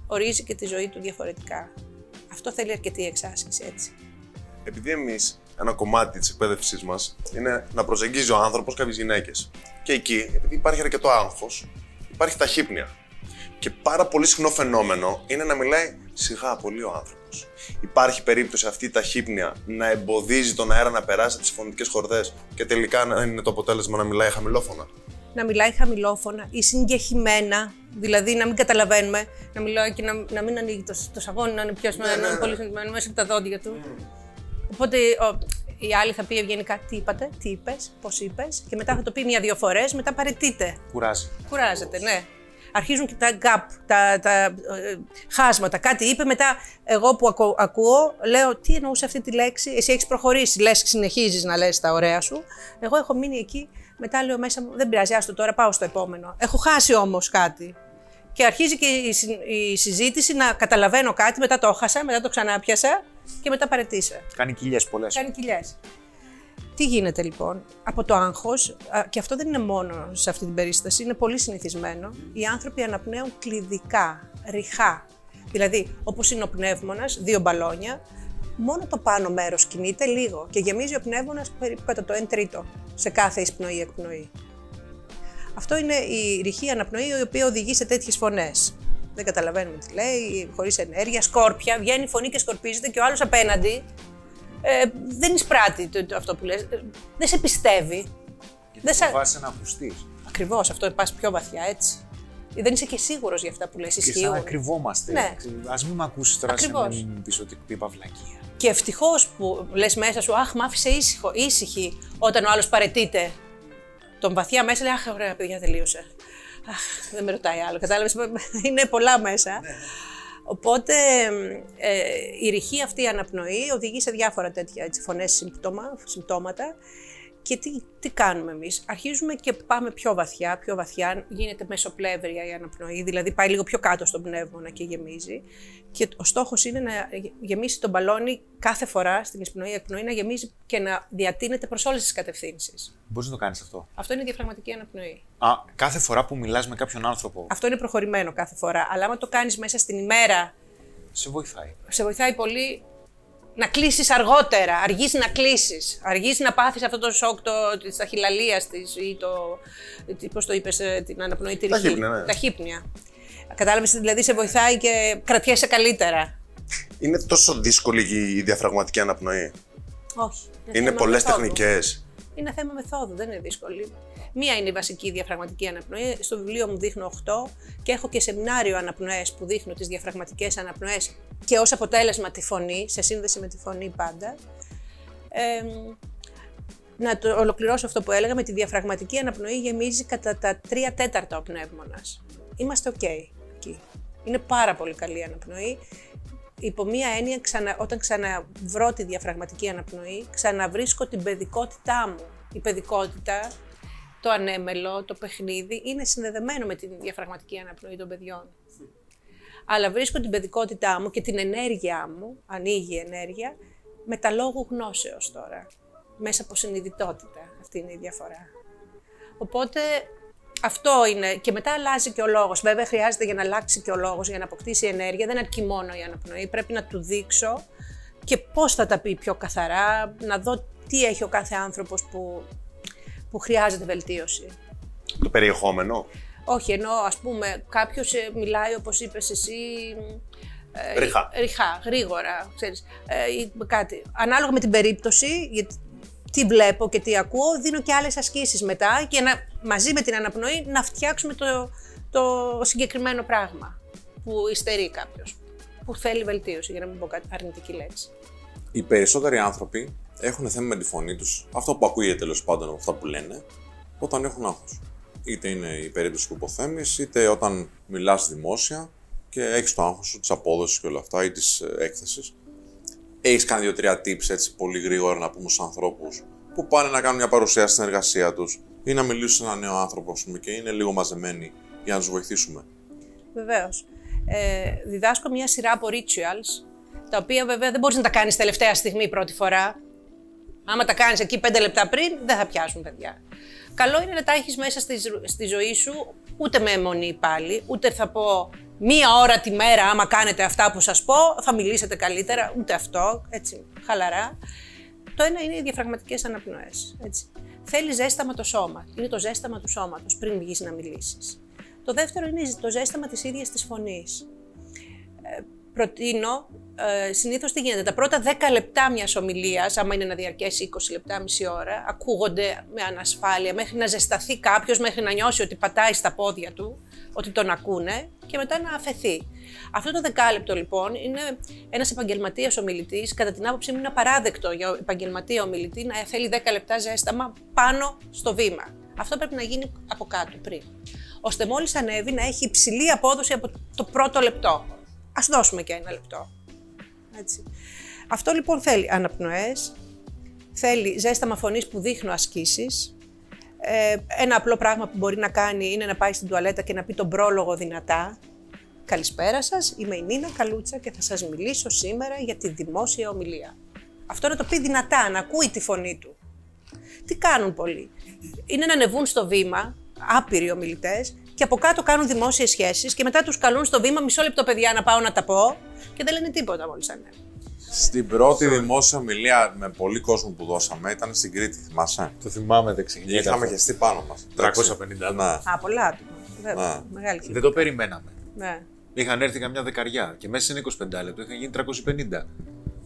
ορίζει και τη ζωή του διαφορετικά. Αυτό θέλει αρκετή εξάσκηση, έτσι. Επειδή εμείς ένα κομμάτι της εκπαίδευσής μας είναι να προσεγγίζει ο άνθρωπος κάποιες γυναίκες. Και εκεί, επειδή υπάρχει αρκετό άγχος, υπάρχει ταχύπνοια. Και πάρα πολύ συχνό φαινόμενο είναι να μιλάει σιγά πολύ ο άνθρωπος. Υπάρχει περίπτωση αυτή η ταχύπνοια να εμποδίζει τον αέρα να περάσει από τις φωνητικές χορδές και τελικά να είναι το αποτέλεσμα να μιλάει χαμηλόφωνα. Να μιλάει χαμηλόφωνα ή συγκεχημένα, δηλαδή να μην καταλαβαίνουμε, να μιλάει και να, να μην ανοίγει το, το σαγόνι, να είναι πιασμένο, να είναι πολύ συνηθισμένο μέσα από τα δόντια του. Οπότε ο, η άλλη θα πει ευγενικά τι είπατε, τι είπες, πώς είπες, και μετά θα το πει μια-δύο φορές, μετά παρετείται. Κουράζει. Κουράζεται, ναι. Αρχίζουν και τα γκάπ, τα, τα ε, χάσματα. Κάτι είπε, μετά εγώ που ακού- ακούω, λέω τι εννοούσε αυτή τη λέξη; Εσύ έχεις προχωρήσει, λες, συνεχίζεις να λες τα ωραία σου. Εγώ έχω μείνει εκεί, μετά λέω μέσα μου, δεν πειράζει, άστο τώρα, πάω στο επόμενο. Έχω χάσει όμως κάτι. Και αρχίζει και η, συ- η συζήτηση να καταλαβαίνω κάτι, μετά το έχασα, μετά το ξανάπιασα και μετά παρετήσα. Κάνει κοιλιές πολλές. Κάνει κοιλιές. Τι γίνεται λοιπόν, από το άγχος, α, και αυτό δεν είναι μόνο σε αυτή την περίσταση, είναι πολύ συνηθισμένο, οι άνθρωποι αναπνέουν κλειδικά, ρηχά. Δηλαδή, όπως είναι ο πνεύμονας, δύο μπαλόνια, μόνο το πάνω μέρος κινείται λίγο και γεμίζει ο πνεύμονας περίπου κατά το 1 τρίτο σε κάθε εισπνοή-εκπνοή. Αυτό είναι η ρηχή αναπνοή η οποία οδηγεί σε τέτοιες φωνές. Δεν καταλαβαίνουμε τι λέει, χωρίς ενέργεια, σκόρπια, βγαίνει η φωνή και σκορπίζεται και ο άλλος απέναντι ε, δεν εισπράττει το, το, αυτό που λες, ε, δεν σε πιστεύει. Δεν σα... Φοβάσαι να ακουστείς. Ακριβώς, αυτό πας πιο βαθιά έτσι. Δεν είσαι και σίγουρος για αυτά που λες, Και σαν ισχύουν. να κρυβόμαστε. Ναι. Α μην με ακούσεις τώρα σε Ακριβώς. μην μου πεις ότι είπα βλακεία. Και ευτυχώς που λες μέσα σου, Αχ, μ' άφησε ήσυχο, ήσυχη, όταν ο άλλος παρετείται. Τον βαθιά μέσα λέει, Αχ, ωραία, παιδιά, τελείωσε. Αχ, δεν με ρωτάει άλλο. Κατάλαβες, είναι πολλά μέσα. Οπότε ε, η ρηχή αυτή η αναπνοή οδηγεί σε διάφορα τέτοια έτσι, φωνές συμπτώμα, συμπτώματα. Και τι, τι κάνουμε εμείς; Αρχίζουμε και πάμε πιο βαθιά, πιο βαθιά. Γίνεται μεσοπλεύρια η αναπνοή, δηλαδή πάει λίγο πιο κάτω στον πνεύμονα και γεμίζει. Και ο στόχος είναι να γεμίσει τον μπαλόνι κάθε φορά στην εισπνοή εκπνοή, να γεμίζει και να διατείνεται προς όλες τις κατευθύνσεις. Μπορείς να το κάνεις αυτό. Αυτό είναι η διαφραγματική αναπνοή. Α, κάθε φορά που μιλάς με κάποιον άνθρωπο, Αυτό είναι προχωρημένο κάθε φορά. Αλλά άμα το κάνεις μέσα στην ημέρα σε βοηθάει. σε βοηθάει πολύ να κλείσεις αργότερα, αργείς να κλείσεις, αργείς να πάθεις αυτό το σοκ το, της ταχυλαλίας της ή το, τι- πώς το είπες, ε, την αναπνοή τη ρηχή. Ταχύπνοια, ναι. Ταχύπνοια. Κατάλαβες, δηλαδή σε βοηθάει και κρατιέσαι καλύτερα. Είναι τόσο δύσκολη η διαφραγματική αναπνοή. Όχι. Είναι θέμα πολλές μεθόδου. τεχνικές. Είναι θέμα μεθόδου, δεν είναι δύσκολη. Μία είναι η βασική διαφραγματική αναπνοή. Στο βιβλίο μου δείχνω 8 και έχω και σεμινάριο αναπνοές που δείχνω τις διαφραγματικές αναπνοές και ως αποτέλεσμα τη φωνή, σε σύνδεση με τη φωνή πάντα. Ε, να το ολοκληρώσω αυτό που έλεγα, με τη διαφραγματική αναπνοή γεμίζει κατά τα 3 τέταρτα ο πνεύμονας. Είμαστε οκ εκεί. Είναι πάρα πολύ καλή η αναπνοή. Υπό μία έννοια, ξανα, όταν ξαναβρω τη διαφραγματική αναπνοή, ξαναβρίσκω την παιδικότητά μου. Η παιδικότητα, το ανέμελο, το παιχνίδι, είναι συνδεδεμένο με τη διαφραγματική αναπνοή των παιδιών. Αλλά βρίσκω την παιδικότητά μου και την ενέργειά μου, ανοίγει η ενέργεια, με τα λόγου γνώσεως τώρα. Μέσα από συνειδητότητα. Αυτή είναι η διαφορά. Οπότε αυτό είναι. Και μετά αλλάζει και ο λόγος. Βέβαια χρειάζεται για να αλλάξει και ο λόγος, για να αποκτήσει ενέργεια. Δεν αρκεί μόνο η αναπνοή. Πρέπει να του δείξω και πώς θα τα πει πιο καθαρά, να δω τι έχει ο κάθε άνθρωπος που, που χρειάζεται βελτίωση. Το περιεχόμενο. Όχι, ενώ ας πούμε κάποιος ε, μιλάει όπως είπες εσύ... ε, Ριχά. Ριχά, γρήγορα, ξέρεις, ε, ή κάτι. Ανάλογα με την περίπτωση, γιατί τι βλέπω και τι ακούω, δίνω και άλλες ασκήσεις μετά και να, μαζί με την αναπνοή να φτιάξουμε το, το συγκεκριμένο πράγμα που υστερεί κάποιος, που θέλει βελτίωση, για να μην πω κάτι αρνητική λέξη. Οι περισσότεροι άνθρωποι έχουν θέμα με τη φωνή τους, αυτό που ακούγεται τέλος πάντων από αυτά που λένε, όταν έχουν άγχος. Είτε είναι η περίπτωση που υποθέμει, είτε όταν μιλάς δημόσια και έχεις το άγχος σου, της απόδοσης και όλα αυτά ή της έκθεσης. Έχεις κάνει δύο-τρία tips έτσι πολύ γρήγορα να πούμε στους ανθρώπους που πάνε να κάνουν μια παρουσίαση στην εργασία τους ή να μιλήσουν σε έναν νέο άνθρωπο, ας πούμε, και είναι λίγο μαζεμένοι για να τους βοηθήσουμε. Βεβαίως. ε, διδάσκω μια σειρά από rituals, τα οποία βέβαια δεν μπορείς να τα κάνεις τελευταία στιγμή πρώτη φορά. Άμα τα κάνεις εκεί πέντε λεπτά πριν, δεν θα πιάσουν παιδιά. Καλό είναι να τα έχεις μέσα στη, ζω- στη ζωή σου, ούτε με αιμονή πάλι, ούτε θα πω μία ώρα τη μέρα άμα κάνετε αυτά που σας πω, θα μιλήσετε καλύτερα, ούτε αυτό, έτσι, χαλαρά. Το ένα είναι οι διαφραγματικές αναπνοές, έτσι. Θέλεις ζέσταμα το σώμα, είναι το ζέσταμα του σώματος πριν βγεις να μιλήσεις. Το δεύτερο είναι το ζέσταμα της ίδιας της φωνής προτείνω, ε, συνήθως τι γίνεται, τα πρώτα 10 λεπτά μιας ομιλίας, άμα είναι να διαρκέσει 20 λεπτά, μισή ώρα, ακούγονται με ανασφάλεια μέχρι να ζεσταθεί κάποιος, μέχρι να νιώσει ότι πατάει στα πόδια του, ότι τον ακούνε και μετά να αφαιθεί. Αυτό το δεκάλεπτο λοιπόν είναι ένας επαγγελματίας ομιλητής. Κατά την άποψή μου είναι απαράδεκτο για επαγγελματία ομιλητή να θέλει 10 λεπτά ζέσταμα πάνω στο βήμα. Αυτό πρέπει να γίνει από κάτω πριν. Ώστε μόλις ανέβει να έχει υψηλή απόδοση από το πρώτο λεπτό. Α δώσουμε και ένα λεπτό. Έτσι. Αυτό λοιπόν θέλει αναπνοές, θέλει ζέσταμα φωνής που δείχνω ασκήσεις. Ε, ένα απλό πράγμα που μπορεί να κάνει είναι να πάει στην τουαλέτα και να πει τον πρόλογο δυνατά. Καλησπέρα σας, είμαι η Νίνα Καλούτσα και θα σας μιλήσω σήμερα για τη δημόσια ομιλία. Αυτό να το πει δυνατά, να ακούει τη φωνή του. Τι κάνουν πολλοί. Είναι να ανεβούν στο βήμα, άπειροι ομιλητές, και από κάτω κάνουν δημόσιες σχέσεις και μετά τους καλούν στο βήμα μισό λεπτό, παιδιά, να πάω να τα πω και δεν λένε τίποτα μόλις ανέβουν. Στην πρώτη δημόσια ομιλία με πολύ κόσμο που δώσαμε ήταν στην Κρήτη, θυμάσαι; Το θυμάμαι, δεν ξεκινάει. Είχαμε χεστεί πάνω μας. 350. Ναι. Α, πολλά άτομα. Βέβαια. Α. Μεγάλη χειρή. Δεν το περιμέναμε. Ναι. Είχαν έρθει καμιά δεκαριά και μέσα σε 25 λεπτό είχαν γίνει 350.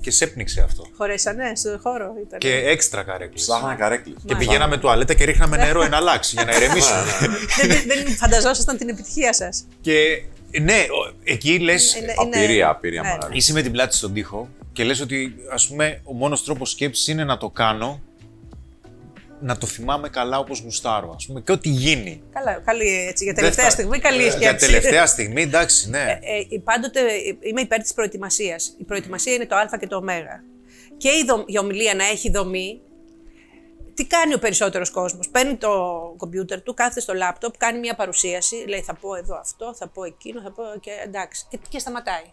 Και σέπνιξε αυτό. Χωρέσανε στο χώρο. Ήταν. Και έξτρα καρέκλες. Ψάχνανε καρέκλες. Και πηγαίναμε τουαλέτα και ρίχναμε νερό να αλλάξει για να ηρεμήσουμε. δεν, δεν, δεν φανταζόσασταν την επιτυχία σας. και ναι, ο- εκεί λες. Απειρία, απειρία ναι, μεγάλη. Είσαι με την πλάτη στον τοίχο και λες ότι ας πούμε ο μόνος τρόπος σκέψης είναι να το κάνω να το θυμάμαι καλά όπως γουστάρω, ας πούμε, και ό,τι γίνει. Καλά, καλή έτσι. Για Δεν τελευταία θα- στιγμή, καλή σκέψη. Για τελευταία στιγμή, εντάξει, ναι. Ε, ε, πάντοτε ε, είμαι υπέρ της προετοιμασίας. Η προετοιμασία είναι το Α και το Ω. Και η, δο- η ομιλία να έχει δομή. Τι κάνει ο περισσότερος κόσμος. Παίρνει το κομπιούτερ του, κάθεται στο λάπτοπ, κάνει μια παρουσίαση, λέει θα πω εδώ αυτό, θα πω εκείνο, θα πω και εντάξει. Και, και σταματάει.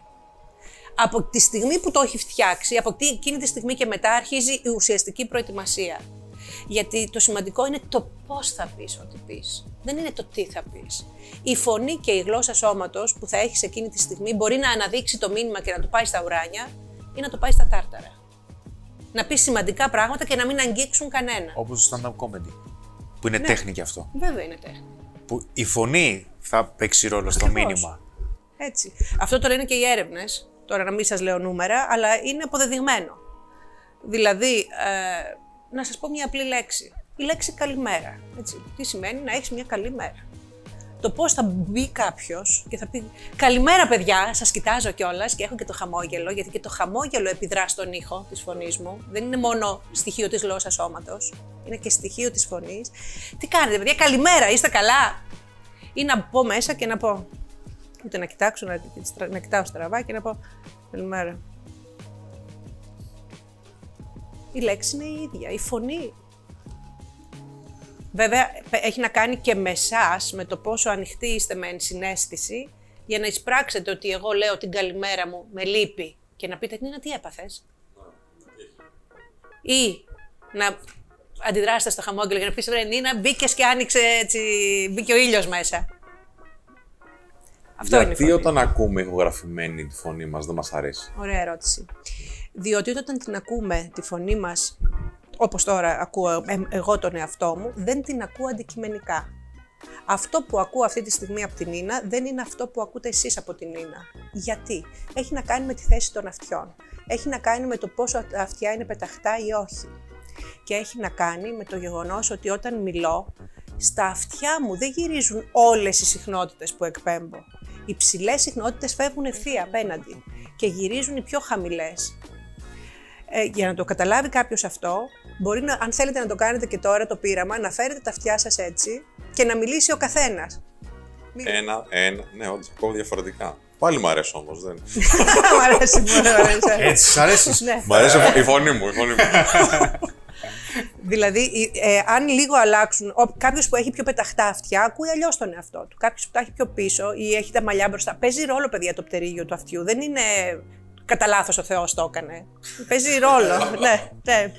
Από τη στιγμή που το έχει φτιάξει, από τη- εκείνη τη στιγμή και μετά αρχίζει η ουσιαστική προετοιμασία. Γιατί το σημαντικό είναι το πώς θα πεις ό,τι πεις. Δεν είναι το τι θα πεις. Η φωνή και η γλώσσα σώματος που θα έχεις εκείνη τη στιγμή μπορεί να αναδείξει το μήνυμα και να το πάει στα ουράνια ή να το πάει στα τάρταρα. Να πεις σημαντικά πράγματα και να μην αγγίξουν κανένα. Όπως το stand-up comedy, που είναι Ναι. τέχνη κι αυτό. Βέβαια είναι τέχνη. Που η φωνή θα παίξει ρόλο στο Ακριβώς. μήνυμα. Έτσι. Αυτό το λένε και οι έρευνες. Τώρα να μην σας λέω νούμερα, αλλά είναι αποδεδειγμένο. Δηλαδή, ε, να σας πω μια απλή λέξη. Η λέξη καλημέρα. Έτσι. Τι σημαίνει; Να έχεις μια καλή μέρα. Το πώς θα μπει κάποιος και θα πει Καλημέρα, παιδιά, σας κοιτάζω κιόλας και έχω και το χαμόγελο, γιατί και το χαμόγελο επιδρά στον ήχο της φωνής μου. Δεν είναι μόνο στοιχείο της γλώσσας σώματος, είναι και στοιχείο της φωνής. Τι κάνετε, παιδιά, καλημέρα, είστε καλά; Ή να πω μέσα και να πω ούτε να κοιτάξω, να, να κοιτάω στραβά και να πω καλημέρα. Η λέξη είναι η ίδια, η φωνή. Βέβαια, έχει να κάνει και με εσάς, με το πόσο ανοιχτοί είστε με ενσυναίσθηση, για να εισπράξετε ότι εγώ λέω την καλημέρα μου με λύπη και να πείτε Νίνα τι έπαθες; Ή να αντιδράσετε στο χαμόγελο και να πεις ρε Νίνα μπήκες και άνοιξε έτσι, μπήκε ο ήλιος μέσα. Αυτό είναι η Γιατί φωνή. όταν ακούμε ηχογραφημένη τη φωνή μας δεν μας αρέσει. Ωραία ερώτηση. Διότι όταν την ακούμε τη φωνή μας, όπως τώρα ακούω ε, εγώ τον εαυτό μου, δεν την ακούω αντικειμενικά. Αυτό που ακούω αυτή τη στιγμή από την Ίνα δεν είναι αυτό που ακούτε εσείς από την Ίνα. Γιατί; Έχει να κάνει με τη θέση των αυτιών. Έχει να κάνει με το πόσο τα αυτιά είναι πεταχτά ή όχι. Και έχει να κάνει με το γεγονός ότι όταν μιλώ, στα αυτιά μου δεν γυρίζουν όλες οι συχνότητες που εκπέμπω. Οι ψηλές συχνότητες φεύγουν ευθεία απέναντι και γυρίζουν οι πιο χαμηλές. Ε, για να το καταλάβει κάποιος αυτό, μπορεί να, αν θέλετε να το κάνετε και τώρα το πείραμα, να φέρετε τα αυτιά σας έτσι και να μιλήσει ο καθένας. Ένα, ένα, ναι, όντως ακούω διαφορετικά. Πάλι μου αρέσει όμως. Δεν... Μ' αρέσει, μου αρέσει. Έτσι, σ' αρέσει. Ναι. Μ' αρέσει η φωνή μου. Η φωνή μου. Δηλαδή, ε, αν λίγο αλλάξουν, κάποιος που έχει πιο πεταχτά αυτιά, ακούει αλλιώς τον εαυτό του. Κάποιος που τα έχει πιο πίσω ή έχει τα μαλλιά μπροστά. Παίζει ρόλο, παιδιά, το πτερίγιο του αυτιού. Δεν είναι κατά λάθος ο Θεός το έκανε. Παίζει ρόλο. ναι, ναι.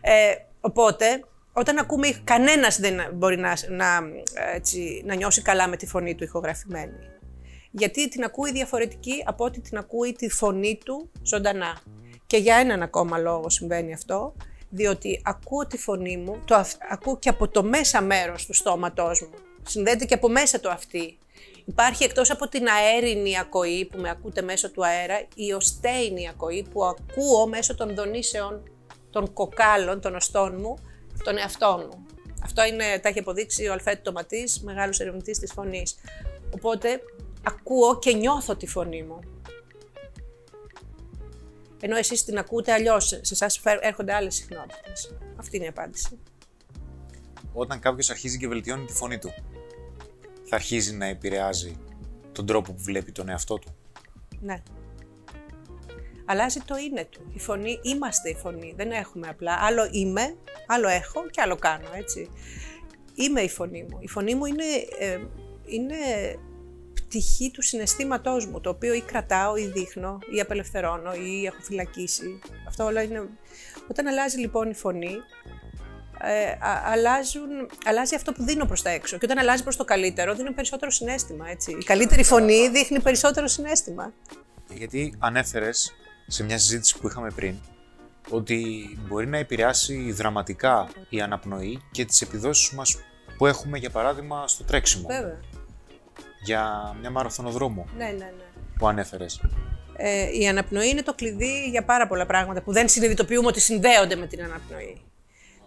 Ε, οπότε, όταν ακούμε, κανένας δεν μπορεί να, να, έτσι, να νιώσει καλά με τη φωνή του ηχογραφημένη. Γιατί την ακούει διαφορετική από ότι την ακούει τη φωνή του ζωντανά. Και για έναν ακόμα λόγο συμβαίνει αυτό, διότι ακούω τη φωνή μου, το ακούω και από το μέσα μέρος του στόματός μου. Συνδέεται και από μέσα το αυτή. Υπάρχει εκτός από την αέρινη ακοή που με ακούτε μέσω του αέρα, η οστέινη ακοή που ακούω μέσω των δονήσεων των κοκάλων, των οστών μου, τον εαυτό μου. Αυτό είναι, τα έχει αποδείξει ο Αλφέτ Τοματής, μεγάλος ερευνητής της φωνής. Οπότε ακούω και νιώθω τη φωνή μου ενώ εσείς την ακούτε αλλιώς, σε εσάς έρχονται άλλες συχνότητες. Αυτή είναι η απάντηση. Όταν κάποιος αρχίζει και βελτιώνει τη φωνή του, θα αρχίζει να επηρεάζει τον τρόπο που βλέπει τον εαυτό του. Ναι. Αλλάζει το είναι του. Η φωνή, είμαστε η φωνή. Δεν έχουμε απλά. Άλλο είμαι, άλλο έχω και άλλο κάνω, έτσι. Είμαι η φωνή μου. Η φωνή μου είναι, ε, είναι πτυχή του συναισθήματός μου, το οποίο ή κρατάω ή δείχνω ή απελευθερώνω ή έχω φυλακίσει. Αυτό όλα είναι... Όταν αλλάζει λοιπόν η φωνή, ε, αλλάζουν, αλλάζει αυτό που δίνω προς τα έξω. Και όταν αλλάζει προς το καλύτερο, δίνω περισσότερο συνέστημα, έτσι. Η καλύτερη φωνή δείχνει περισσότερο συνέστημα. Γιατί ανέφερες σε μια συζήτηση που είχαμε πριν, ότι μπορεί να επηρεάσει δραματικά η αναπνοή και τις επιδόσεις μας που έχουμε, για παράδειγμα, στο τρέξιμο. Βέβαια για μια μαραθωνοδρόμο ναι, ναι, ναι. που ανέφερες. Ε, η αναπνοή είναι το κλειδί για πάρα πολλά πράγματα που δεν συνειδητοποιούμε ότι συνδέονται με την αναπνοή.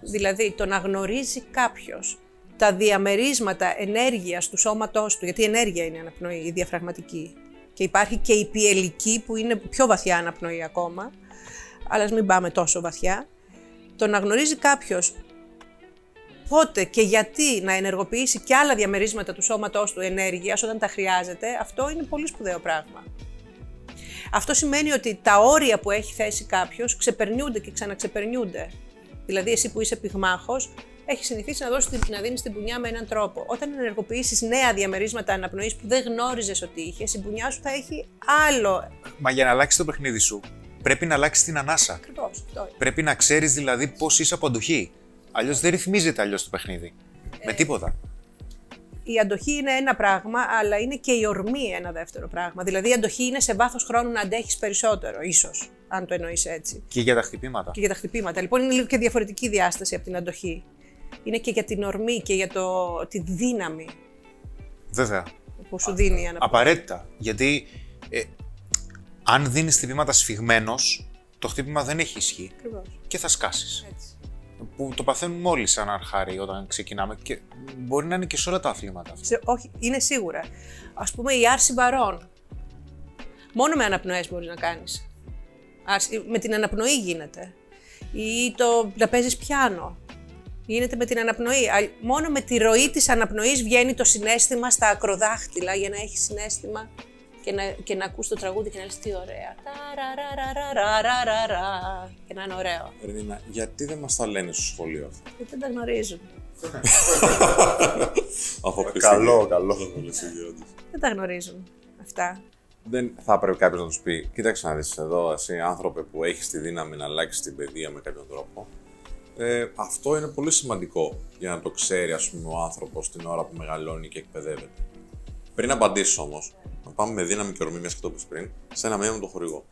Δηλαδή, το να γνωρίζει κάποιος τα διαμερίσματα ενέργειας του σώματός του, γιατί η ενέργεια είναι η αναπνοή, η διαφραγματική. Και υπάρχει και η πιελική που είναι πιο βαθιά αναπνοή ακόμα, αλλά ας μην πάμε τόσο βαθιά. Το να γνωρίζει κάποιος πότε και γιατί να ενεργοποιήσει και άλλα διαμερίσματα του σώματός του ενέργειας όταν τα χρειάζεται, αυτό είναι πολύ σπουδαίο πράγμα. Αυτό σημαίνει ότι τα όρια που έχει θέσει κάποιος ξεπερνιούνται και ξαναξεπερνιούνται. Δηλαδή, εσύ που είσαι πυγμάχος, έχεις συνηθίσει να, δώσεις, να δίνεις την πουνιά με έναν τρόπο. Όταν ενεργοποιήσεις νέα διαμερίσματα αναπνοής που δεν γνώριζες ότι είχες, η πουνιά σου θα έχει άλλο. Μα για να αλλάξεις το παιχνίδι σου, πρέπει να αλλάξεις την ανάσα. Ακριβώς. Πρέπει να ξέρεις δηλαδή πώς είσαι από αντοχή. Αλλιώς δεν ρυθμίζεται αλλιώς το παιχνίδι. Με τίποτα. Η αντοχή είναι ένα πράγμα, αλλά είναι και η ορμή ένα δεύτερο πράγμα. Δηλαδή, η αντοχή είναι σε βάθος χρόνου να αντέχεις περισσότερο, ίσως, αν το εννοείς έτσι. Και για τα χτυπήματα. Και για τα χτυπήματα. Λοιπόν, είναι λίγο και διαφορετική διάσταση από την αντοχή. Είναι και για την ορμή και για το, τη δύναμη. Βέβαια. Που σου δίνει η αναπτύξη. Απαραίτητα. Γιατί ε, αν δίνεις χτυπήματα σφιγμένος, το χτύπημα δεν έχει ισχύ. Και θα σκάσεις. Έτσι που το παθαίνουμε όλοι σαν αρχάρι όταν ξεκινάμε και μπορεί να είναι και σε όλα τα αθλήματα. Σε, όχι, είναι σίγουρα. Α πούμε η άρση βαρών. Μόνο με αναπνοές μπορείς να κάνεις. Με την αναπνοή γίνεται. Ή το να παίζεις πιάνο. Γίνεται με την αναπνοή. Μόνο με τη ροή της αναπνοής βγαίνει το συνέστημα στα ακροδάχτυλα για να έχει συνέστημα και να, και να ακούς το τραγούδι και να λες τι ωραία. Και να είναι ωραίο. Ερνίνα, γιατί δεν μας τα λένε στο σχολείο αυτό. Γιατί δεν τα γνωρίζουν. καλό, καλό. Δεν τα γνωρίζουν αυτά. Δεν θα έπρεπε κάποιος να τους πει: Κοίταξε να δεις εδώ, εσύ άνθρωπε που έχεις τη δύναμη να αλλάξεις την παιδεία με κάποιον τρόπο. Ε, αυτό είναι πολύ σημαντικό για να το ξέρει ας πούμε, ο άνθρωπος την ώρα που μεγαλώνει και εκπαιδεύεται. Πριν απαντήσεις όμως, να πάμε με δύναμη και ορμή, μιας και το πριν, σε ένα μήνυμα με τον χορηγό.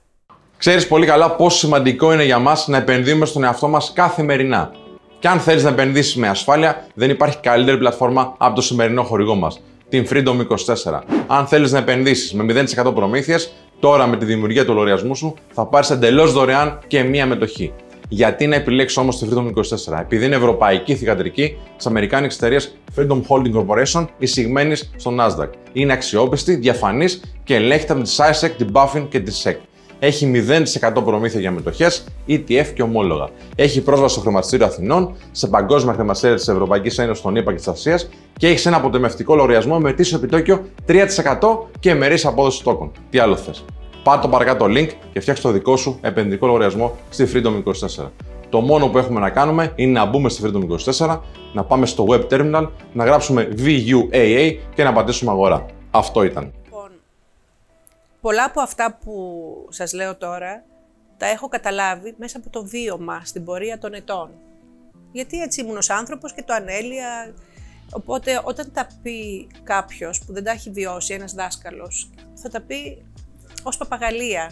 Ξέρεις πολύ καλά πόσο σημαντικό είναι για μας να επενδύουμε στον εαυτό μας καθημερινά. Και αν θέλεις να επενδύσεις με ασφάλεια, δεν υπάρχει καλύτερη πλατφόρμα από το σημερινό χορηγό μας, την Freedom 24. Αν θέλεις να επενδύσεις με 0% προμήθειες, τώρα με τη δημιουργία του λογαριασμού σου θα πάρεις εντελώς δωρεάν και μία μετοχή. Γιατί να επιλέξεις όμως τη Freedom 24, επειδή είναι ευρωπαϊκή θηγατρική της Αμερικάνικης εταιρείας Freedom Holding Corporation, εισηγμένης στο Nasdaq. Είναι αξιόπιστη, διαφανής και ελέγχεται από τη SISEC, την Buffin και τη SEC. Έχει 0% προμήθεια για μετοχές, ETF και ομόλογα. Έχει πρόσβαση στο χρηματιστήριο Αθηνών, σε παγκόσμια χρηματιστήρια της Ευρωπαϊκής Ένωσης, των ΗΠΑ και της Ασίας και έχει ένα αποτεμευτικό λογαριασμό με τίσιο επιτόκιο 3% και μερή απόδοση τόκων. Τι άλλο θες; Πάρε το παρακάτω link και φτιάξε το δικό σου επενδυτικό λογαριασμό στη Freedom 24. Το μόνο που έχουμε να κάνουμε είναι να μπούμε στη Freedom 24, να πάμε στο web terminal, να γράψουμε VUAA και να πατήσουμε αγορά. Αυτό ήταν. Λοιπόν, πολλά από αυτά που σας λέω τώρα τα έχω καταλάβει μέσα από το βίωμα στην πορεία των ετών. Γιατί έτσι ήμουν ως άνθρωπος και το ανέλεια. Οπότε όταν τα πει κάποιος που δεν τα έχει βιώσει, ένας δάσκαλος, θα τα πει ως παπαγαλία.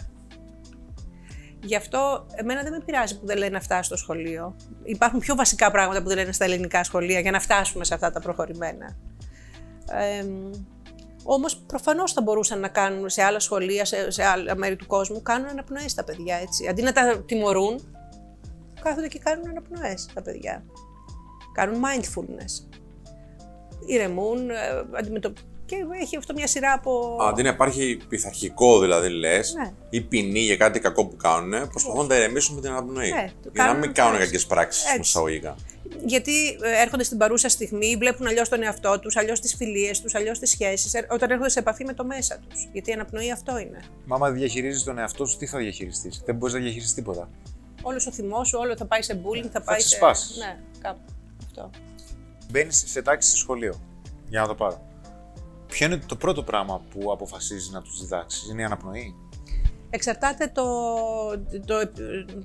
Γι' αυτό εμένα δεν με πειράζει που δεν λένε αυτά στο σχολείο. Υπάρχουν πιο βασικά πράγματα που δεν λένε στα ελληνικά σχολεία για να φτάσουμε σε αυτά τα προχωρημένα. Ε, όμως προφανώς θα μπορούσαν να κάνουν σε άλλα σχολεία, σε, σε άλλα μέρη του κόσμου, κάνουν αναπνοές τα παιδιά έτσι. Αντί να τα τιμωρούν, κάθονται και κάνουν αναπνοές τα παιδιά. Κάνουν mindfulness. Ηρεμούν, ε, αντιμετωπίζουν και έχει αυτό μια σειρά από. Αντί να υπάρχει πειθαρχικό δηλαδή λες, Ναι. ή ποινή για κάτι κακό που κάνουν, προσπαθούν να τα ηρεμήσουν με την αναπνοή. Ναι, το για να κάνουν μην κάνουν έτσι. κακές πράξεις Έτσι. Μεσαγωγικά. Γιατί ε, έρχονται στην παρούσα στιγμή, βλέπουν αλλιώς τον εαυτό τους, αλλιώς τις φιλίες τους, αλλιώς τις σχέσεις, όταν έρχονται σε επαφή με το μέσα τους. Γιατί η αναπνοή αυτό είναι. Μα άμα διαχειρίζεις τον εαυτό σου, τι θα διαχειριστείς; Δεν μπορείς να διαχειριστείς τίποτα. Όλος ο θυμός σου, όλο θα πάει σε bullying, θα πάει σε. ξεσπάσεις. Ναι, κάπου. Αυτό. Μπαίνεις σε τάξη στο σχολείο. Για να το πάρω. Ποιο είναι το πρώτο πράγμα που αποφασίζεις να τους διδάξεις, Είναι η αναπνοή; Εξαρτάται το, το,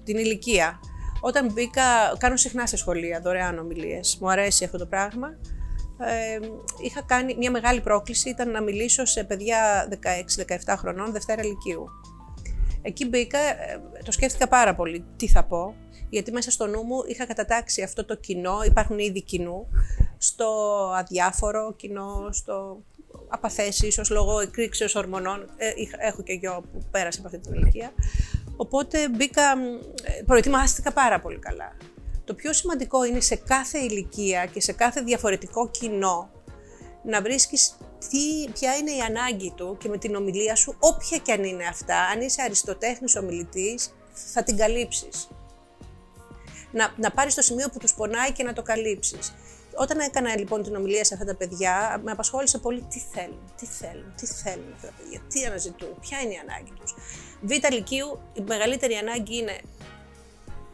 την ηλικία. Όταν μπήκα, κάνω συχνά σε σχολεία δωρεάν ομιλίες. Μου αρέσει αυτό το πράγμα. Ε, είχα κάνει μια μεγάλη πρόκληση, ήταν να μιλήσω σε παιδιά 16-17 χρονών, Δευτέρα Λυκείου. Εκεί μπήκα, ε, το σκέφτηκα πάρα πολύ τι θα πω, γιατί μέσα στο νου μου είχα κατατάξει αυτό το κοινό, υπάρχουν ήδη κοινού, στο αδιάφορο κοινό, στο απαθές ίσως λόγω εκρήξεως ορμονών. Ε, είχα- έχω και γιο που πέρασε από αυτή την ηλικία. Οπότε μπήκα, μ, ε, προετοιμάστηκα πάρα πολύ καλά. Το πιο σημαντικό είναι σε κάθε ηλικία και σε κάθε διαφορετικό κοινό να βρίσκεις τι, ποια είναι η ανάγκη του και με την ομιλία σου, όποια και αν είναι αυτά, αν είσαι αριστοτέχνης ομιλητής, θα την καλύψεις. Να, να πάρεις το σημείο που τους πονάει και να το καλύψεις. Όταν έκανα λοιπόν την ομιλία σε αυτά τα παιδιά, με απασχόλησε πολύ τι θέλουν, τι θέλουν, τι θέλουν αυτά τα παιδιά, τι αναζητούν, ποια είναι η ανάγκη τους. Β' Λυκείου, η μεγαλύτερη ανάγκη είναι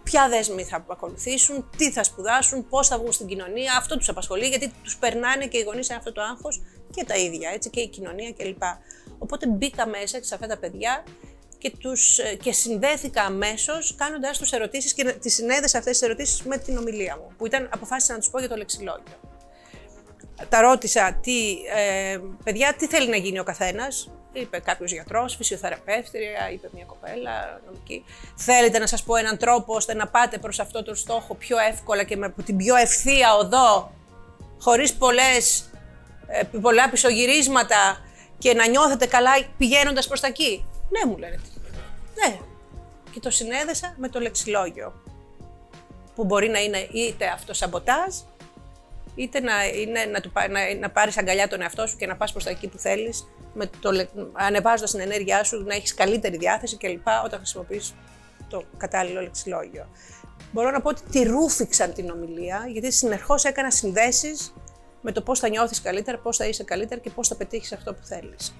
ποια δέσμη θα ακολουθήσουν, τι θα σπουδάσουν, πώς θα βγουν στην κοινωνία. Αυτό τους απασχολεί, γιατί τους περνάνε και οι γονείς σε αυτό το άγχος και τα ίδια, έτσι, και η κοινωνία κλπ. Οπότε μπήκα μέσα σε αυτά τα παιδιά και, τους, ε, και συνδέθηκα αμέσως κάνοντά τους ερωτήσεις και τις συνέδεσα αυτές τις ερωτήσεις με την ομιλία μου, που ήταν αποφάσισα να τους πω για το λεξιλόγιο. Τα ρώτησα, τι, ε, παιδιά, τι θέλει να γίνει ο καθένας; Είπε κάποιος γιατρός, φυσιοθεραπεύτρια, είπε μια κοπέλα νομική. Θέλετε να σας πω έναν τρόπο ώστε να πάτε προς αυτό το στόχο πιο εύκολα και με την πιο ευθεία οδό, χωρίς ε, πολλά πισωγυρίσματα και να νιώθετε καλά πηγαίνοντας προς τα εκεί; Ναι, μου λένε. Ναι. Και το συνέδεσα με το λεξιλόγιο. Που μπορεί να είναι είτε αυτοσαμποτάζ, είτε να, είναι, να, του, πά- να, να πάρεις αγκαλιά τον εαυτό σου και να πας προς τα εκεί που θέλεις, με το, λε- ανεβάζοντας την ενέργειά σου, να έχεις καλύτερη διάθεση κλπ. όταν χρησιμοποιείς το κατάλληλο λεξιλόγιο. Μπορώ να πω ότι τη ρούφηξαν την ομιλία, γιατί συνεχώς έκανα συνδέσεις με το πώς θα νιώθεις καλύτερα, πώς θα είσαι καλύτερα και πώς θα πετύχεις αυτό που θέλεις.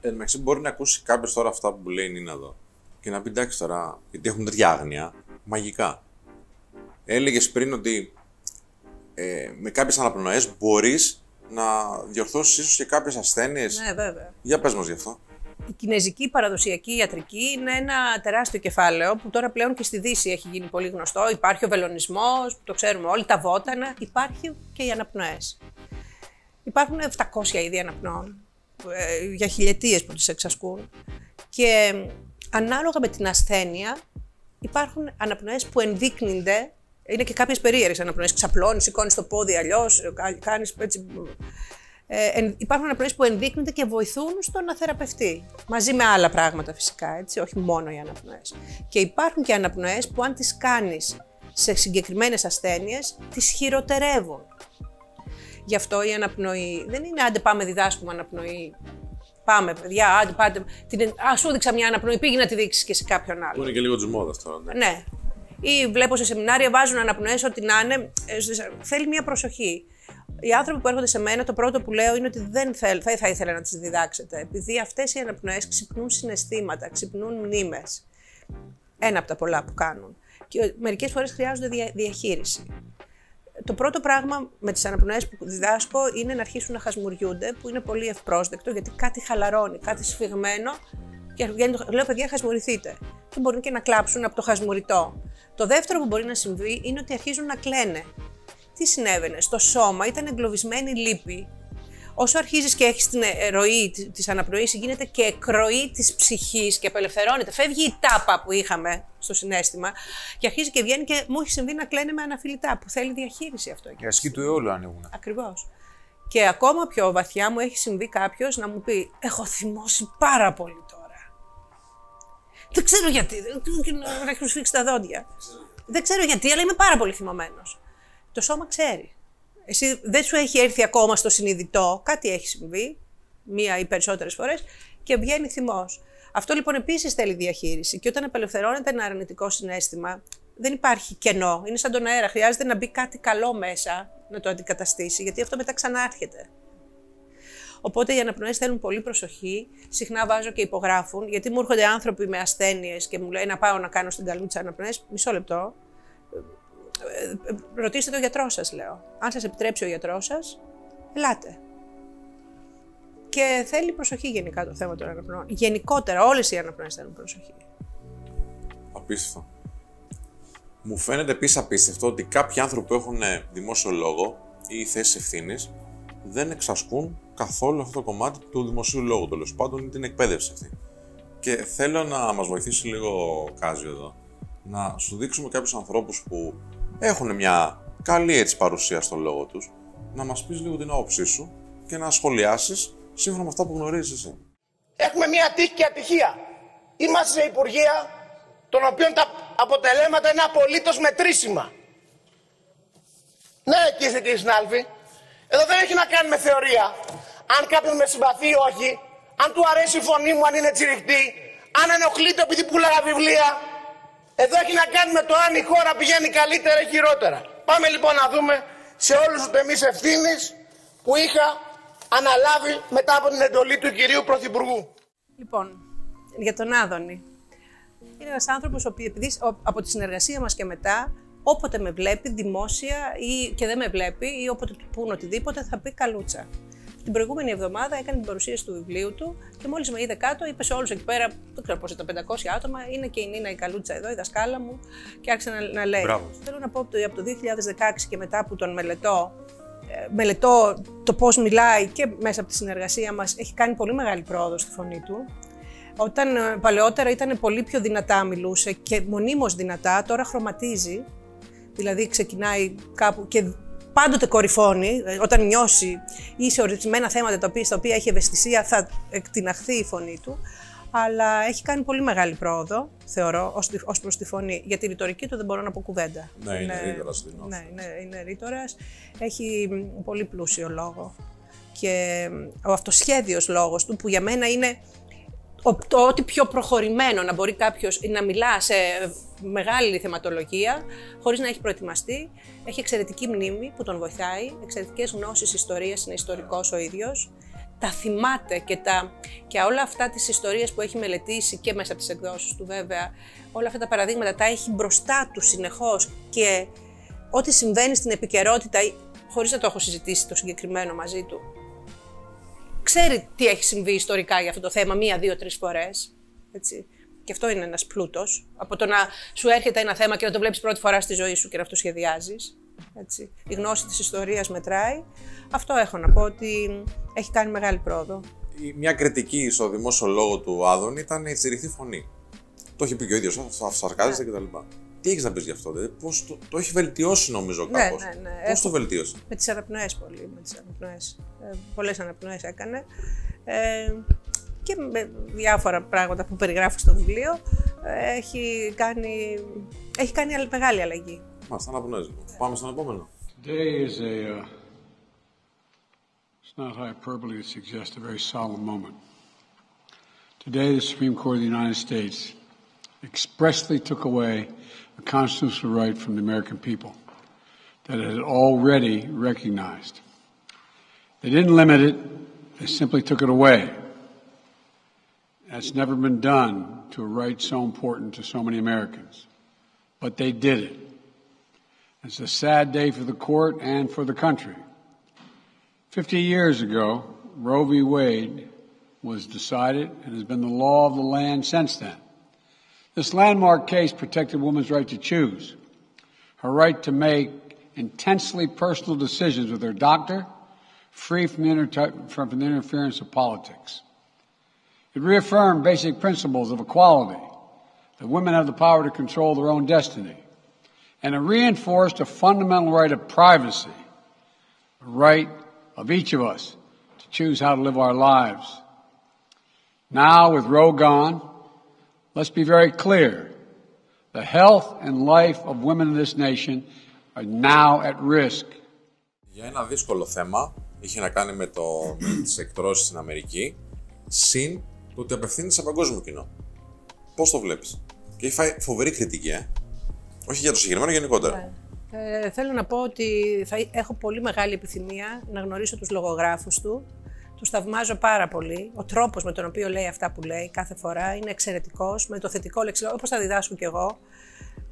Εν τω μεταξύ, μπορεί να ακούσει κάποιος τώρα αυτά που λέει η Νίνα εδώ και να πει εντάξει τώρα, γιατί έχουν τέτοια άγνοια, μαγικά. Έλεγες πριν ότι ε, με κάποιες αναπνοές μπορείς να διορθώσεις ίσως και κάποιες ασθένειες. Ναι, βέβαια. Για πες μας γι' αυτό. Η κινέζικη παραδοσιακή ιατρική είναι ένα τεράστιο κεφάλαιο που τώρα πλέον και στη Δύση έχει γίνει πολύ γνωστό. Υπάρχει ο βελονισμός, που το ξέρουμε όλοι, τα βότανα. Υπάρχει και οι αναπνοές. Υπάρχουν 700 είδη αναπνοών ε, για χιλιετίες που τις εξασκούν. Και ε, ανάλογα με την ασθένεια υπάρχουν αναπνοές που ενδείκνυνται είναι και κάποιες περίεργες αναπνοές. Ξαπλώνεις, σηκώνεις το πόδι αλλιώς, κάνεις έτσι. Ε, εν- υπάρχουν αναπνοές που ενδείκνυνται και βοηθούν στο να θεραπευτεί. Μαζί με άλλα πράγματα φυσικά, έτσι, όχι μόνο οι αναπνοές. Και υπάρχουν και αναπνοές που αν τις κάνεις σε συγκεκριμένες ασθένειες, τις χειροτερεύουν. Γι' αυτό η αναπνοή δεν είναι άντε πάμε διδάσκουμε αναπνοή. Πάμε, παιδιά, άντε πάτε. Την, α, σου έδειξα μια αναπνοή, πήγαινε να τη δείξεις και σε κάποιον άλλο. Που είναι και λίγο τη μόδα τώρα. Ναι. Ναι. Ή βλέπω σε σεμινάρια βάζουν αναπνοές, ό,τι να είναι. Ε, σε- Θέλει μια προσοχή. Οι άνθρωποι που έρχονται σε μένα, το πρώτο που λέω είναι ότι δεν θέλ, θα, θα ήθελα να τις διδάξετε. Επειδή αυτές οι αναπνοές ξυπνούν συναισθήματα, ξυπνούν μνήμες. Ένα από τα πολλά που κάνουν. Και μερικές φορές χρειάζονται δια- διαχείριση. Το πρώτο πράγμα με τις αναπνοές που διδάσκω είναι να αρχίσουν να χασμουριούνται, που είναι πολύ ευπρόσδεκτο, γιατί κάτι χαλαρώνει, κάτι σφιγμένο. Και βγαίνει το- λέω, παιδιά, χασμουριθείτε. Και μπορεί και να κλάψουν από το χασμουριτό. Το δεύτερο που μπορεί να συμβεί είναι ότι αρχίζουν να κλαίνε. Τι συνέβαινε, στο σώμα ήταν εγκλωβισμένη λύπη. Όσο αρχίζεις και έχεις την ε, ροή τη- της αναπνοής, γίνεται και εκροή της ψυχής και απελευθερώνεται. Φεύγει η τάπα που είχαμε στο συνέστημα και αρχίζει και βγαίνει και μου έχει συμβεί να κλαίνε με αναφιλητά, που θέλει διαχείριση αυτό. Οι ασκοί του αιώλου ανοίγουν. Ακριβώς. Και ακόμα πιο βαθιά μου έχει συμβεί κάποιος να μου πει: Έχω θυμώσει πάρα πολύ τώρα. Δεν ξέρω γιατί. δεν- και Να να έχουν σφίξει τα δόντια. Δεν ξέρω γιατί, αλλά είμαι πάρα πολύ θυμωμένος. Το σώμα ξέρει. Εσύ δεν σου έχει έρθει ακόμα στο συνειδητό, κάτι έχει συμβεί, μία ή περισσότερες φορές, και βγαίνει θυμός. Αυτό λοιπόν επίσης θέλει διαχείριση. Και όταν απελευθερώνεται ένα αρνητικό συνέστημα, δεν υπάρχει κενό. Είναι σαν τον αέρα. Χρειάζεται να μπει κάτι καλό μέσα να το αντικαταστήσει, γιατί αυτό μετά ξανάρχεται. Οπότε οι αναπνοές θέλουν πολύ προσοχή. Συχνά βάζω και υπογράφουν, γιατί μου έρχονται άνθρωποι με ασθένειες και μου λέει να πάω να κάνω στην καλούτσα αναπνοές. Μισό λεπτό. Ε, ε, ρωτήστε τον γιατρό σας, λέω. Αν σας επιτρέψει ο γιατρός σας, ελάτε. Και θέλει προσοχή γενικά το θέμα των αναπνοών. Γενικότερα, όλες οι αναπνοές θέλουν προσοχή. Απίστευτο. Μου φαίνεται επίσης απίστευτο ότι κάποιοι άνθρωποι που έχουν ε, δημόσιο λόγο ή θέσεις ευθύνης δεν εξασκούν καθόλου αυτό το κομμάτι του δημοσίου λόγου, τέλος πάντων, ή την εκπαίδευση αυτή. Και θέλω να μας βοηθήσει λίγο ο Κάζιο εδώ, να σου δείξουμε κάποιους ανθρώπους που έχουν μια καλή έτσι παρουσία στο λόγο τους, να μας πεις λίγο την άποψή σου και να σχολιάσεις σύμφωνα με αυτά που γνωρίζεις εσύ. Έχουμε μία τύχη και ατυχία. Είμαστε σε υπουργεία των οποίων τα αποτελέσματα είναι απολύτως μετρήσιμα. Ναι, κύριε και συνάλφοι, εδώ δεν έχει να κάνει με θεωρία. Αν κάποιον με συμπαθεί ή όχι, αν του αρέσει η φωνή μου, αν είναι τσιριχτή, αν ενοχλείται επειδή πουλάγα βιβλία. Εδώ έχει να κάνει με το αν η χώρα πηγαίνει καλύτερα ή χειρότερα. Πάμε λοιπόν να δούμε σε όλους τους τομείς ευθύνης που είχα αναλάβει μετά από την εντολή του κυρίου Πρωθυπουργού. Λοιπόν, για τον Άδωνη. Είναι ένας άνθρωπος ο οποίος, επειδή ο- από τη συνεργασία μας και μετά, όποτε με βλέπει δημόσια ή και δεν με βλέπει ή όποτε του πούν οτιδήποτε θα πει καλούτσα. Την προηγούμενη εβδομάδα έκανε την παρουσίαση του βιβλίου του και μόλις με είδε κάτω, είπε σε όλους εκεί πέρα, δεν ξέρω πώ ήταν, 500 άτομα, είναι και η Νίνα η Καλούτσα εδώ, η δασκάλα μου, και άρχισε να, να λέει. Μπράβο. Θέλω να πω ότι από το 2016 και μετά που τον μελετώ, ε, μελετώ το πώς μιλάει και μέσα από τη συνεργασία μας, έχει κάνει πολύ μεγάλη πρόοδο στη φωνή του. Όταν ε, παλαιότερα ήταν πολύ πιο δυνατά μιλούσε και μονίμως δυνατά, τώρα χρωματίζει. Δηλαδή ξεκινάει κάπου και πάντοτε κορυφώνει, ε, όταν νιώσει ή σε ορισμένα θέματα τα οποία, στα οποία έχει ευαισθησία θα εκτιναχθεί η φωνή του. Αλλά έχει κάνει πολύ μεγάλη πρόοδο, θεωρώ, ως, τη- ως προς τη φωνή. Για τη ρητορική του δεν μπορώ να πω κουβέντα. Ναι, είναι ρήτορας στην όφη. Ναι, είναι, είναι ρήτορας. Έχει μ, πολύ πλούσιο λόγο. Και μ, ο αυτοσχέδιος λόγος του, που για μένα είναι ο- το ότι πιο προχωρημένο να μπορεί κάποιος να μιλά σε μεγάλη θεματολογία χωρίς να έχει προετοιμαστεί. Έχει εξαιρετική μνήμη που τον βοηθάει, εξαιρετικές γνώσεις ιστορίας, είναι ιστορικός ο ίδιος. Τα θυμάται και, τα, και όλα αυτά τις ιστορίες που έχει μελετήσει και μέσα από τις εκδόσεις του βέβαια, όλα αυτά τα παραδείγματα τα έχει μπροστά του συνεχώς και ό,τι συμβαίνει στην επικαιρότητα, χωρίς να το έχω συζητήσει το συγκεκριμένο μαζί του, ξέρει τι έχει συμβεί ιστορικά για αυτό το θέμα μία, δύο, τρεις φορές. Έτσι. Και αυτό είναι ένας πλούτος. Από το να σου έρχεται ένα θέμα και να το βλέπεις πρώτη φορά στη ζωή σου και να το σχεδιάζεις. Έτσι. Η γνώση της ιστορίας μετράει. Αυτό έχω να πω ότι έχει κάνει μεγάλη πρόοδο. Η- Μια κριτική στο δημόσιο λόγο του Άδωνη ήταν η τσιριχτή φωνή. Το έχει πει και ο ίδιος, θα σαρκάζεται κτλ. Τι έχεις να πεις γι' αυτό, δηλαδή, πώς το, το έχει βελτιώσει νομίζω Ναι, κάπως. ναι, ναι. Πώς Έχω- το βελτίωσε; Με τις αναπνοές πολύ, με τις αναπνοές. Ε, πολλές αναπνοές έκανε. Ε, και με διάφορα πράγματα που περιγράφω στο βιβλίο ε, έχει κάνει, έχει κάνει αλ- μεγάλη αλλαγή. Μάλιστα, αναπνοές λοιπόν. Πάμε στον επόμενο. Today is a, uh, it's not hyperbole to suggest a very solemn moment. Today, the Supreme Court of the United States expressly took away a constitutional right from the American people that it had already recognized. They didn't limit it, they simply took it away. That's never been done to a right so important to so many Americans. but they did it. It's a sad day for the court and for the country. Fifty years ago, Roe v. Wade was decided and has been the law of the land since then. This landmark case protected women's right to choose, her right to make intensely personal decisions with her doctor, free from the, inter- from the interference of politics. It reaffirmed basic principles of equality, that women have the power to control their own destiny, and it reinforced a fundamental right of privacy, a right of each of us to choose how to live our lives. Now, with Roe gone, let's be very clear. The health and life of women in this nation are now at risk. Για ένα δύσκολο θέμα, είχε να κάνει με, το, με τις εκτρώσεις στην Αμερική, συν το ότι απευθύνεται σε παγκόσμιο κοινό. Πώς το βλέπεις; Και έχει φάει φοβερή κριτική, ε. Όχι για το συγκεκριμένο, γενικότερα. Ε, θέλω να πω ότι θα έχω πολύ μεγάλη επιθυμία να γνωρίσω τους λογογράφους του. Τους θαυμάζω πάρα πολύ. Ο τρόπος με τον οποίο λέει αυτά που λέει κάθε φορά είναι εξαιρετικός, με το θετικό λεξιλόγιο, όπως θα διδάσκω κι εγώ,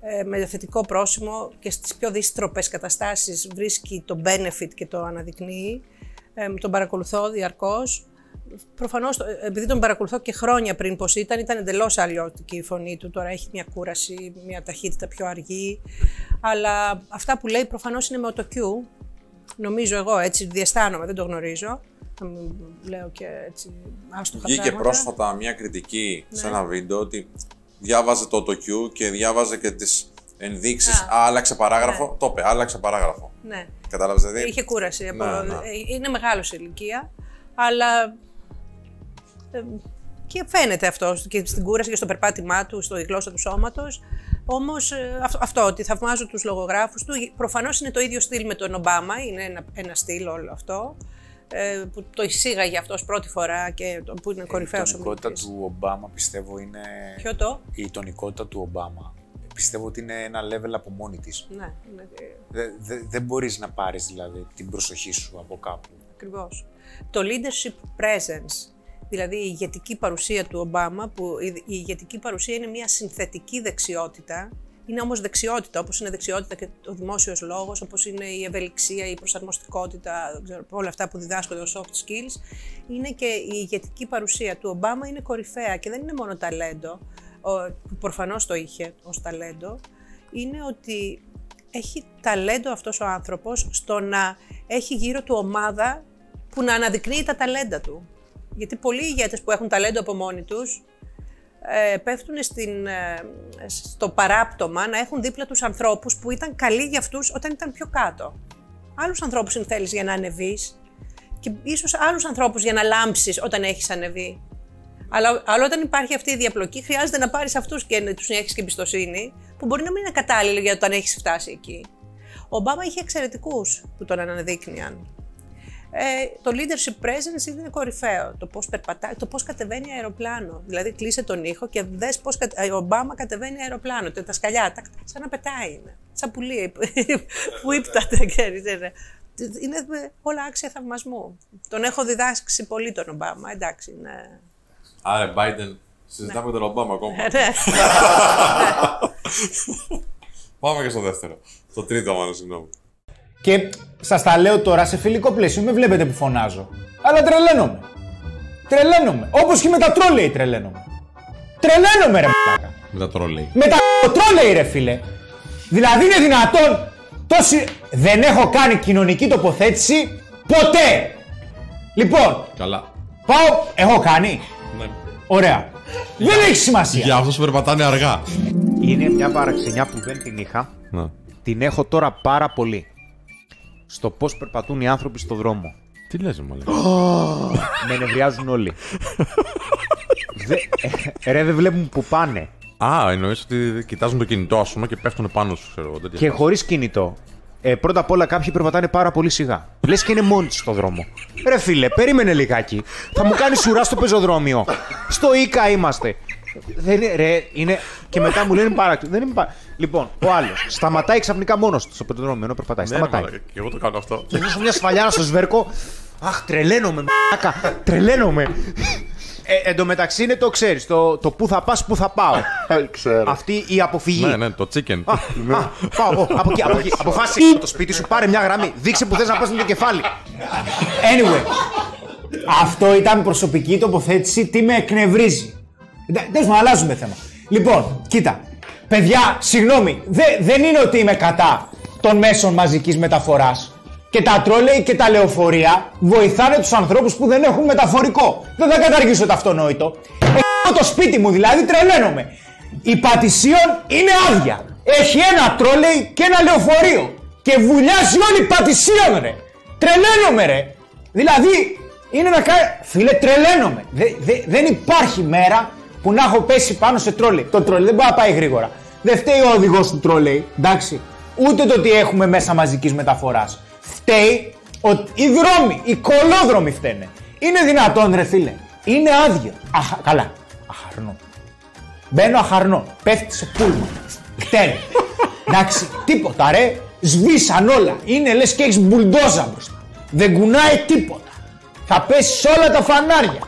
ε, με το θετικό πρόσημο και στις πιο δύστροπες καταστάσεις βρίσκει το benefit και το αναδεικνύει. Ε, τον παρακολουθώ διαρκώς. Προφανώς, επειδή τον παρακολουθώ και χρόνια πριν πως ήταν, ήταν εντελώς αλλιώτικη η φωνή του. Τώρα έχει μια κούραση, μια ταχύτητα πιο αργή. Αλλά αυτά που λέει προφανώς είναι με το Q. Νομίζω εγώ, έτσι διαισθάνομαι, δεν το γνωρίζω. Να μην λέω και έτσι άστοχα Βγήκε πράγματα. πρόσφατα μια κριτική σε ένα βίντεο ότι διάβαζε το AutoQ και διάβαζε και τις ενδείξεις. Α. Α, άλλαξε παράγραφο. Το είπε, άλλαξε παράγραφο. Ναι. Κατάλαβες δηλαδή. Είχε κούραση. Από... Ναι, ναι. ε, Είναι μεγάλος σε ηλικία, αλλά. ε, Και φαίνεται αυτό και στην κούραση και στο περπάτημά του, στο γλώσσα του σώματος. Όμως αυτό, αυτό, ότι θαυμάζω τους λογογράφους του. Προφανώς είναι το ίδιο στυλ με τον Ομπάμα, είναι ένα, ένα στυλ όλο αυτό. Ε, που το εισήγαγε αυτός πρώτη φορά και το- που είναι κορυφαίο Η τονικότητα του Ομπάμα πιστεύω είναι. Ποιο το; Η τονικότητα του Ομπάμα πιστεύω ότι είναι ένα level από μόνη της. Ναι, είναι, Δεν δε, δεν μπορείς να πάρεις δηλαδή την προσοχή σου από κάπου. Ακριβώς. Το leadership presence, δηλαδή η ηγετική παρουσία του Ομπάμα, που η η ηγετική παρουσία είναι μια συνθετική δεξιότητα, είναι όμως δεξιότητα, όπως είναι δεξιότητα και ο δημόσιος λόγος, όπως είναι η ευελιξία, η προσαρμοστικότητα, δεν ξέρω, όλα αυτά που διδάσκονται ως soft skills, είναι και η ηγετική παρουσία του Ομπάμα είναι κορυφαία και δεν είναι μόνο ταλέντο, ο- που προφανώς το είχε ως ταλέντο, είναι ότι έχει ταλέντο αυτός ο άνθρωπος στο να έχει γύρω του ομάδα που να αναδεικνύει τα ταλέντα του. Γιατί πολλοί ηγέτες που έχουν ταλέντο από μόνοι τους ε, πέφτουν στην, ε, στο παράπτωμα να έχουν δίπλα τους ανθρώπους που ήταν καλοί για αυτούς όταν ήταν πιο κάτω. Άλλους ανθρώπους είναι θέλεις για να ανεβείς και ίσως άλλους ανθρώπους για να λάμψεις όταν έχεις ανεβεί. Αλλά, αλλά όταν υπάρχει αυτή η διαπλοκή, χρειάζεται να πάρεις αυτούς και να τους έχεις και εμπιστοσύνη, που μπορεί να μην είναι κατάλληλοι για το αν έχεις φτάσει εκεί. Ο Ομπάμα είχε εξαιρετικούς που τον αναδείκνυαν. Ε, το leadership presence είναι κορυφαίο. Το πώς περπατάει, το πώς κατεβαίνει αεροπλάνο. Δηλαδή, κλείσε τον ήχο και δες πώς ο Ομπάμα κατεβαίνει αεροπλάνο. Τα σκαλιά, τα, σαν να πετάει είναι. Σαν πουλί που ύπταται, ξέρεις, είναι. Είναι όλα άξια θαυμασμού. Τον έχω διδάξει πολύ τον Ομπάμα, εντάξει. Είναι... Άρα, Biden, συζητάμε τον Ομπάμα ακόμα. Ναι. Πάμε και στο δεύτερο. Στο τρίτο, μάλλον, συγγνώμη. Και σας τα λέω τώρα σε φιλικό πλαίσιο, με βλέπετε που φωνάζω. Αλλά τρελαίνομαι. Τρελαίνομαι. Όπως και με τα τρόλεϊ τρελαίνομαι. Τρελαίνομαι, ρε μαλάκα. Με τα τρόλεϊ. Με τα τρόλεϊ, ρε φίλε. Δηλαδή είναι δυνατόν τόση. Δεν έχω κάνει κοινωνική τοποθέτηση ποτέ. Λοιπόν, Καλά. πάω. Έχω κάνει. Ναι. Ωραία. Δεν έχει σημασία. Για αυτού που περπατάνε αργά. Είναι μια παραξενιά που δεν την είχα. Ναι. Την έχω τώρα πάρα πολύ. Στο πώς περπατούν οι άνθρωποι στο δρόμο. Τι λες, μάλλον. Με νευριάζουν όλοι. Δε, ε, ρε, δεν βλέπουν που πάνε. Α, εννοείς ότι κοιτάζουν το κινητό, ας πούμε, και πέφτουν πάνω σου, ξέρω εγώ. τέτοια Και φάση. χωρίς κινητό. Ε, πρώτα απ' όλα κάποιοι περπατάνε πάρα πολύ σιγά. Λες και είναι μόνοι τους στο δρόμο. Ρε φίλε, περίμενε λιγάκι. Θα μου κάνεις ουρά στο πεζοδρόμιο. Στο Ίκα είμαστε. Δεν είναι, ρε, είναι. Και μετά μου λένε παράξενο. Δεν είναι παρά... Λοιπόν, ο άλλος σταματάει ξαφνικά μόνος του στο πεζοδρόμιο ενώ περπατάει. Ναι, ρε, σταματάει. μαλάκα, και εγώ το κάνω αυτό. Και δώσω μια σφαλιάρα στο σβέρκο. Αχ, τρελαίνομαι, μ***ακα. Τρελαίνομαι. Ε, εν τω μεταξύ είναι το ξέρεις. Το, το πού θα πας, πού θα πάω. Ξέρω. Αυτή η αποφυγή. Ναι, ναι, το chicken. Α, α, πάω εγώ. Από εκεί, από εκεί. Αποφάσισε το σπίτι σου, πάρε μια γραμμή. Δείξε που θες να πας με το κεφάλι. Anyway, αυτό ήταν προσωπική τοποθέτηση. Τι με εκνευρίζει. Τέλο πάντων, αλλάζουμε θέμα. Λοιπόν, κοίτα. Παιδιά, συγγνώμη, δε- δεν είναι ότι είμαι κατά των μέσων μαζικής μεταφοράς. Και τα τρόλεϊ και τα λεωφορεία βοηθάνε τους ανθρώπους που δεν έχουν μεταφορικό. Δεν θα καταργήσω το αυτονόητο. Έχω το σπίτι μου δηλαδή, τρελαίνομαι. Η Πατησίων είναι άδεια. Έχει ένα τρόλεϊ και ένα λεωφορείο. Και βουλιάζει όλη η Πατησίων, ρε. Τρελαίνομαι, ρε. Δηλαδή, είναι να κάνει. Φίλε, τρελαίνομαι. Δε- δε- δεν υπάρχει μέρα που να έχω πέσει πάνω σε τρόλεϊ. Το τρόλεϊ δεν μπορεί να πάει γρήγορα. Δεν φταίει ο οδηγός του τρόλεϊ, εντάξει. Ούτε το ότι έχουμε μέσα μαζικής μεταφοράς. Φταίει ότι οι δρόμοι, οι κολόδρομοι φταίνε. Είναι δυνατόν, ρε φίλε. Είναι άδειο. Αχα, καλά. Αχαρνό. Μπαίνω αχαρνό. Πέφτει σε πούλμα. Φταίνε. Εντάξει, τίποτα ρε. Σβήσαν όλα. Είναι λες και έχεις μπουλντόζα μπροστά. Δεν κουνάει τίποτα. Θα πέσει όλα τα φανάρια.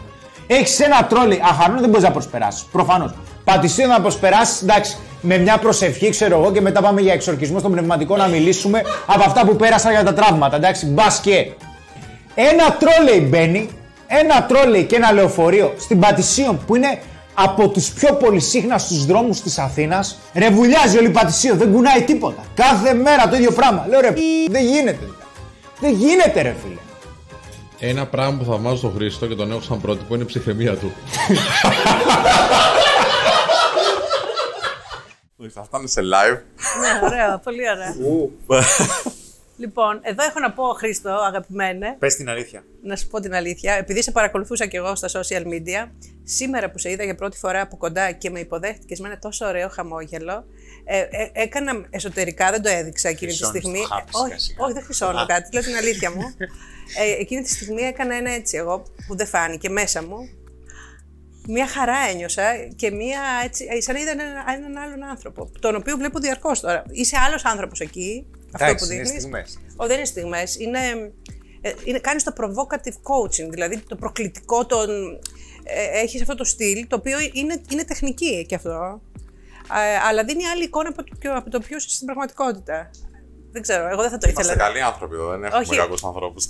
Έχεις ένα τρόλι. Αχαρνό δεν μπορείς να προσπεράσεις. Προφανώς. Πατησίο να προσπεράσεις, εντάξει, με μια προσευχή, ξέρω εγώ, και μετά πάμε για εξορκισμό στον πνευματικό να μιλήσουμε από αυτά που πέρασαν για τα τραύματα. Εντάξει, μπας και. Ένα τρόλεϊ μπαίνει, ένα τρόλεϊ και ένα λεωφορείο στην Πατησίων που είναι από τους πιο πολυσύχναστους δρόμους της Αθήνας. Ρε βουλιάζει όλη η Πατησίων, δεν κουνάει τίποτα. Κάθε μέρα το ίδιο πράγμα. Λέω ρε, δεν γίνεται. δηλαδή. Δεν γίνεται ρε φίλε. Ένα πράγμα που θαυμάζω στον Χρήστο και τον έχω σαν πρότυπο είναι η ψυχραιμία του. Θα φτάνε σε live. Ναι, ωραία, πολύ ωραία. λοιπόν, εδώ έχω να πω, Χρήστο, αγαπημένε, Πες την αλήθεια. να σου πω την αλήθεια, επειδή σε παρακολουθούσα και εγώ στα social media, σήμερα που σε είδα για πρώτη φορά από κοντά και με υποδέχτηκες με ένα τόσο ωραίο χαμόγελο, ε, ε, έκανα εσωτερικά, δεν το έδειξα εκείνη τη Χρυσώνεις στιγμή. το χάπι Ε, όχι, σιγά σιγά. όχι, δεν χρυσώνω κάτι, λέω την αλήθεια μου. Ε, εκείνη τη στιγμή έκανα ένα έτσι εγώ που δεν φάνηκε μέσα μου. Μια χαρά ένιωσα και μια έτσι, ε, σαν να είδα έναν, έναν άλλον άνθρωπο, τον οποίο βλέπω διαρκώς τώρα. Είσαι άλλος άνθρωπος εκεί, αυτό Εντάξει, που είναι δείχνεις. στιγμές. Όχι, δεν είναι στιγμές. Είναι, ε, είναι, κάνεις το provocative coaching, δηλαδή το προκλητικό, τον, ε, έχεις αυτό το στυλ, το οποίο είναι, είναι τεχνική και αυτό. Ε, αλλά δίνει άλλη εικόνα από το, ποιο- από το ποιο είσαι στην πραγματικότητα. Δεν ξέρω, εγώ δεν θα το Είμαστε ήθελα. καλοί άνθρωποι εδώ, δεν έχουμε Όχι. κακούς ανθρώπους.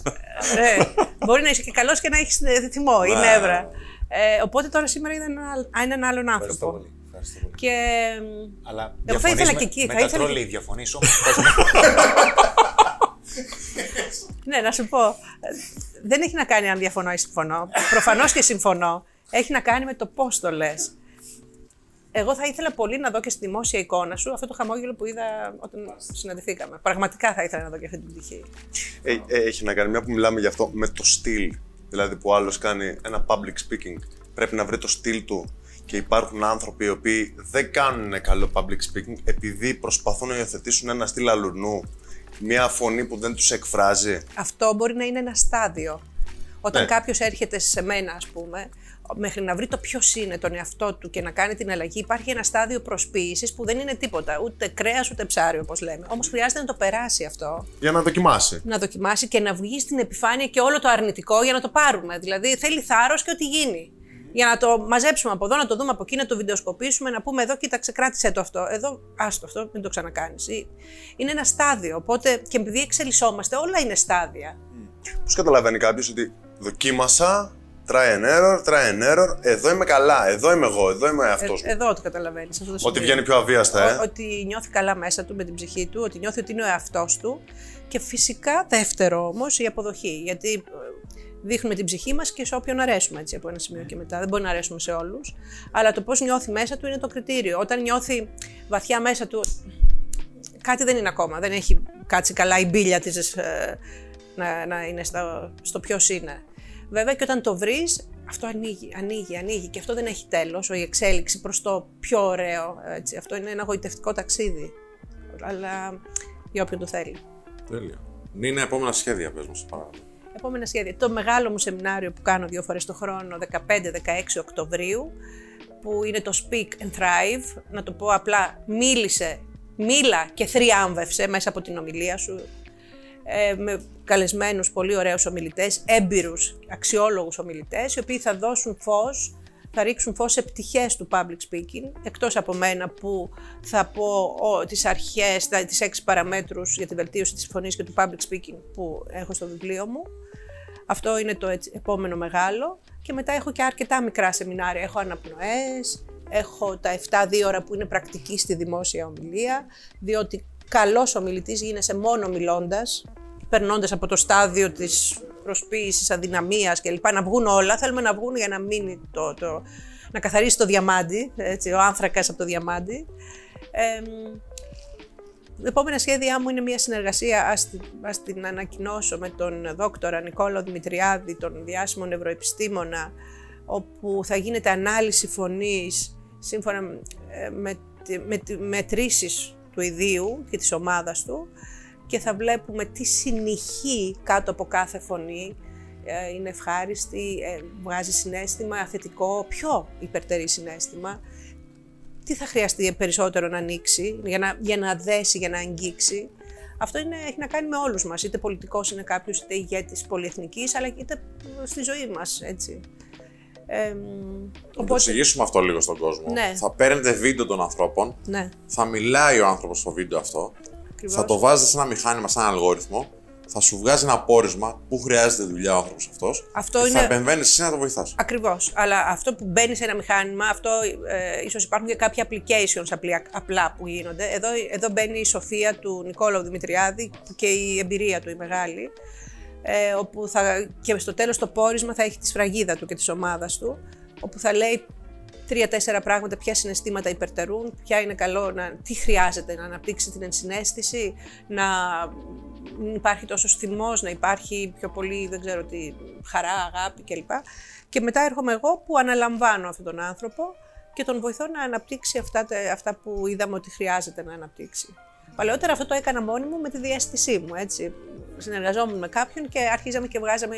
Ε, μπορεί να είσαι και καλός και να έχεις θυμό ή Ναι. νεύρα. Ε, οπότε τώρα σήμερα είδα έναν, άλλ- έναν άλλον Ευχαριστώ άνθρωπο. πολύ. Ευχαριστώ πολύ. Και Αλλά Εγώ θα διαφωνείς ήθελα με- και εκεί, Με θα τα ήθελα τρόλεϊ και- διαφωνείς όμως; πες μου. Ναι, να σου πω. ε, Δεν έχει να κάνει αν διαφωνώ ή συμφωνώ. Προφανώς και συμφωνώ. Έχει να κάνει με το πώς το λες. Εγώ θα ήθελα πολύ να δω και στη δημόσια εικόνα σου αυτό το χαμόγελο που είδα όταν συναντηθήκαμε. Πραγματικά θα ήθελα να δω και αυτή την πτυχή. Ε, ε, έχει να κάνει μια που μιλάμε γι' αυτό με το στυλ. Δηλαδή που άλλος κάνει ένα public speaking. Πρέπει να βρει το στυλ του. Και υπάρχουν άνθρωποι οι οποίοι δεν κάνουν καλό public speaking επειδή προσπαθούν να υιοθετήσουν ένα στυλ αλουνού. Μια φωνή που δεν τους εκφράζει. Αυτό μπορεί να είναι ένα στάδιο. Όταν Ναι. κάποιος έρχεται σε μένα, ας πούμε, μέχρι να βρει το ποιος είναι τον εαυτό του και να κάνει την αλλαγή, υπάρχει ένα στάδιο προσποίησης που δεν είναι τίποτα. Ούτε κρέας ούτε ψάρι, όπως λέμε. Όμως χρειάζεται να το περάσει αυτό, Για να δοκιμάσει. να δοκιμάσει και να βγει στην επιφάνεια και όλο το αρνητικό για να το πάρουμε. Δηλαδή θέλει θάρρος και ό,τι γίνει. Για να το μαζέψουμε από εδώ, να το δούμε από εκεί, να το βιντεοσκοπήσουμε, να πούμε εδώ, κοίταξε, κράτησε το αυτό. Εδώ, άστο αυτό, μην το ξανακάνεις. Είναι ένα στάδιο. Οπότε και επειδή εξελισσόμαστε, όλα είναι στάδια. Πώς καταλαβαίνει κάποιος ότι δοκίμασα, try and error, try and error, εδώ είμαι καλά, εδώ είμαι εγώ, εδώ είμαι αυτός. Ε, εδώ το καταλαβαίνεις. Ότι βγαίνει πιο αβίαστα, ε. Ότι νιώθει καλά μέσα του με την ψυχή του, ότι νιώθει ότι είναι ο εαυτός του. Και φυσικά δεύτερο όμως η αποδοχή. Γιατί ε, δείχνουμε την ψυχή μας και σε όποιον αρέσουμε έτσι, από ένα σημείο και μετά. Δεν μπορεί να αρέσουμε σε όλους. Αλλά το πώς νιώθει μέσα του είναι το κριτήριο. Όταν νιώθει βαθιά μέσα του. Κάτι δεν είναι ακόμα. Δεν έχει κάτσει καλά η μπίλια της να, να είναι στο, στο ποιος είναι. Βέβαια και όταν το βρεις, αυτό ανοίγει, ανοίγει, ανοίγει και αυτό δεν έχει τέλος, η εξέλιξη προς το πιο ωραίο. Έτσι. Αυτό είναι ένα γοητευτικό ταξίδι. Αλλά για όποιον το θέλει. Τέλεια. Είναι επόμενα σχέδια, πες μου, σε παρακαλώ. Επόμενα σχέδια. Το μεγάλο μου σεμινάριο που κάνω δύο φορές το χρόνο, 15-16 Οκτωβρίου, που είναι το Speak and Thrive. Να το πω απλά, μίλησε, μίλα και θριάμβευσε μέσα από την ομιλία σου. Ε, με καλεσμένους πολύ ωραίους ομιλητές, έμπειρους, αξιόλογους ομιλητές, οι οποίοι θα δώσουν φως θα ρίξουν φως σε πτυχές του public speaking, εκτός από μένα που θα πω ο, τις αρχές, τα, τις έξι παραμέτρους για τη βελτίωση της φωνής και του public speaking που έχω στο βιβλίο μου. Αυτό είναι το έτσι, επόμενο μεγάλο. Και μετά έχω και αρκετά μικρά σεμινάρια. Έχω αναπνοές, έχω τα 7 ώρα που είναι πρακτική στη δημόσια ομιλία, διότι καλός ομιλητής γίνεσαι μόνο μιλώντας, περνώντας από το στάδιο της προσποίησης, αδυναμίας κλπ. Να βγουν όλα, θέλουμε να βγουν για να μείνει το, το να καθαρίσει το διαμάντι, έτσι, ο άνθρακας από το διαμάντι. Ε, επόμενα σχέδιά μου είναι μια συνεργασία, ας την, ας την ανακοινώσω, με τον δόκτορα Νικόλο Δημητριάδη, τον διάσημο νευροεπιστήμονα, όπου θα γίνεται ανάλυση φωνής σύμφωνα με, με, με μετρήσεις του ιδίου και της ομάδας του και θα βλέπουμε τι συνηχεί κάτω από κάθε φωνή, ε, είναι ευχάριστη, ε, βγάζει συνέστημα, θετικό, πιο υπερτερή συνέστημα, τι θα χρειαστεί περισσότερο να ανοίξει, για να, για να δέσει, για να αγγίξει. Αυτό είναι, έχει να κάνει με όλους μας, είτε πολιτικός είναι κάποιος, είτε ηγέτης πολυεθνικής, αλλά είτε στη ζωή μας, έτσι. Ε, οπότε... το εξηγήσουμε αυτό λίγο στον κόσμο. Ναι. Θα παίρνετε βίντεο των ανθρώπων, ναι. θα μιλάει ο άνθρωπος στο βίντεο αυτό, θα το βάζετε σε ένα μηχάνημα, σε ένα αλγόριθμο, θα σου βγάζει ένα πόρισμα που χρειάζεται δουλειά ο άνθρωπος αυτός. Αυτό και είναι... Θα επεμβαίνεις εσύ να το βοηθάς. Ακριβώς. Αλλά αυτό που μπαίνει σε ένα μηχάνημα, αυτό ε, ίσως υπάρχουν και κάποια applications απλά, απλά που γίνονται. Εδώ, εδώ μπαίνει η σοφία του Νικόλαου Δημητριάδη και η εμπειρία του η μεγάλη. Ε, όπου θα, και στο τέλος το πόρισμα θα έχει τη σφραγίδα του και της ομάδας του, όπου θα λέει τρία-τέσσερα πράγματα, ποια συναισθήματα υπερτερούν, ποια είναι καλό, να, τι χρειάζεται να αναπτύξει την ενσυναίσθηση, να μην υπάρχει τόσος θυμός, να υπάρχει πιο πολύ, δεν ξέρω τι, χαρά, αγάπη κλπ. Και μετά έρχομαι εγώ που αναλαμβάνω αυτόν τον άνθρωπο και τον βοηθώ να αναπτύξει αυτά, αυτά που είδαμε ότι χρειάζεται να αναπτύξει. Παλαιότερα αυτό το έκανα μόνη μου με τη διέστησή μου, έτσι. Συνεργαζόμουν με κάποιον και αρχίζαμε και βγάζαμε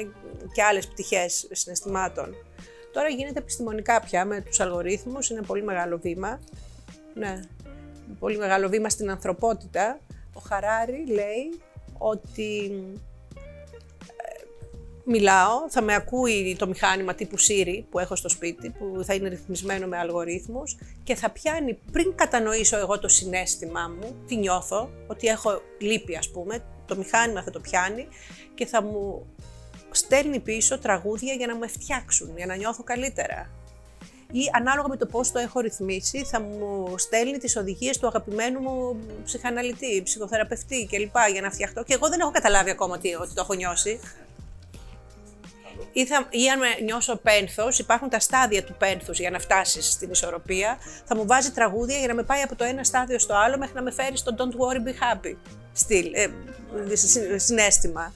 και άλλες πτυχές συναισθημάτων. Τώρα γίνεται επιστημονικά πια με τους αλγορίθμους, είναι πολύ μεγάλο βήμα. Ναι, πολύ μεγάλο βήμα στην ανθρωπότητα. Ο Χαράρη λέει ότι ε, μιλάω, θα με ακούει το μηχάνημα τύπου Siri που έχω στο σπίτι, που θα είναι ρυθμισμένο με αλγορίθμους και θα πιάνει πριν κατανοήσω εγώ το συνέστημά μου, τι νιώθω, ότι έχω λύπη ας πούμε, το μηχάνημα θα το πιάνει και θα μου στέλνει πίσω τραγούδια για να με φτιάξουν, για να νιώθω καλύτερα. Ή ανάλογα με το πώς το έχω ρυθμίσει, θα μου στέλνει τις οδηγίες του αγαπημένου μου ψυχαναλυτή, ψυχοθεραπευτή κλπ. για να φτιαχτώ. Και εγώ δεν έχω καταλάβει ακόμα ότι, ότι το έχω νιώσει. Ή, θα, ή αν με νιώσω πένθος, υπάρχουν τα στάδια του πένθους για να φτάσεις στην ισορροπία, θα μου βάζει τραγούδια για να με πάει από το ένα στάδιο στο άλλο μέχρι να με φέρει στο don't worry be happy στυλ, ε, συνέστημα.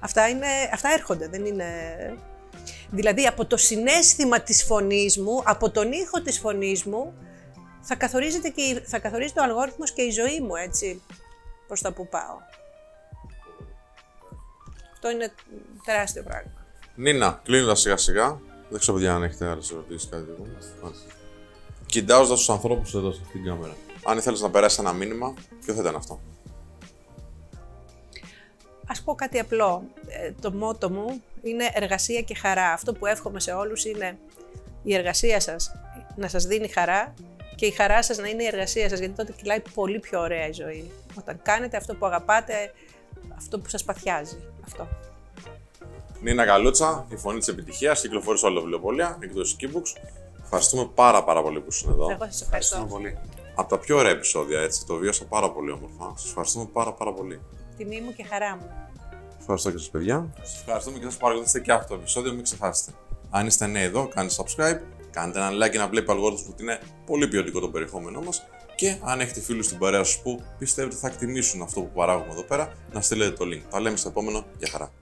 Αυτά, είναι, αυτά έρχονται, δεν είναι... Δηλαδή από το συνέστημα της φωνής μου, από τον ήχο της φωνής μου, θα, καθορίζεται και, θα καθορίζεται ο αλγόριθμος και η ζωή μου, έτσι, προς τα που πάω. Αυτό είναι τεράστιο πράγμα. Νίνα, κλείνοντας σιγά σιγά. Δεν ξέρω, παιδιά, αν έχετε άλλες ερωτήσεις κάτι εδώ. Κοιτάζοντα τους ανθρώπους εδώ στην κάμερα. Αν ήθελες να περάσει ένα μήνυμα, ποιο θα ήταν αυτό; Ας πω κάτι απλό. Ε, το μότο μου είναι εργασία και χαρά. Αυτό που εύχομαι σε όλους είναι η εργασία σας να σας δίνει χαρά και η χαρά σας να είναι η εργασία σας, γιατί τότε κυλάει πολύ πιο ωραία η ζωή. Όταν κάνετε αυτό που αγαπάτε, αυτό που σας παθιάζει. Αυτό. Νίνα Καλούτσα, η φωνή της επιτυχίας, κυκλοφορεί σε όλα τα βιβλιοπολία, εκδόσεις Keybooks. Ευχαριστούμε πάρα πάρα πολύ που ήσουν εδώ. Εγώ σας ευχαριστώ. πολύ. Από τα πιο ωραία επεισόδια, έτσι, το βίωσα πάρα πολύ όμορφα. Σας ευχαριστούμε πάρα πάρα πολύ τιμή μου και χαρά μου. Ευχαριστώ και σας, παιδιά. Σας ευχαριστούμε και σας παρακολουθήσετε και αυτό το επεισόδιο. Μην ξεχάσετε. Αν είστε νέοι εδώ, κάντε subscribe, κάντε ένα like να βλέπει ο αλγόριθμος που είναι πολύ ποιοτικό το περιεχόμενό μας. Και αν έχετε φίλους στην παρέα σας που πιστεύετε θα εκτιμήσουν αυτό που παράγουμε εδώ πέρα, να στείλετε το link. Τα λέμε στο επόμενο. Γεια χαρά.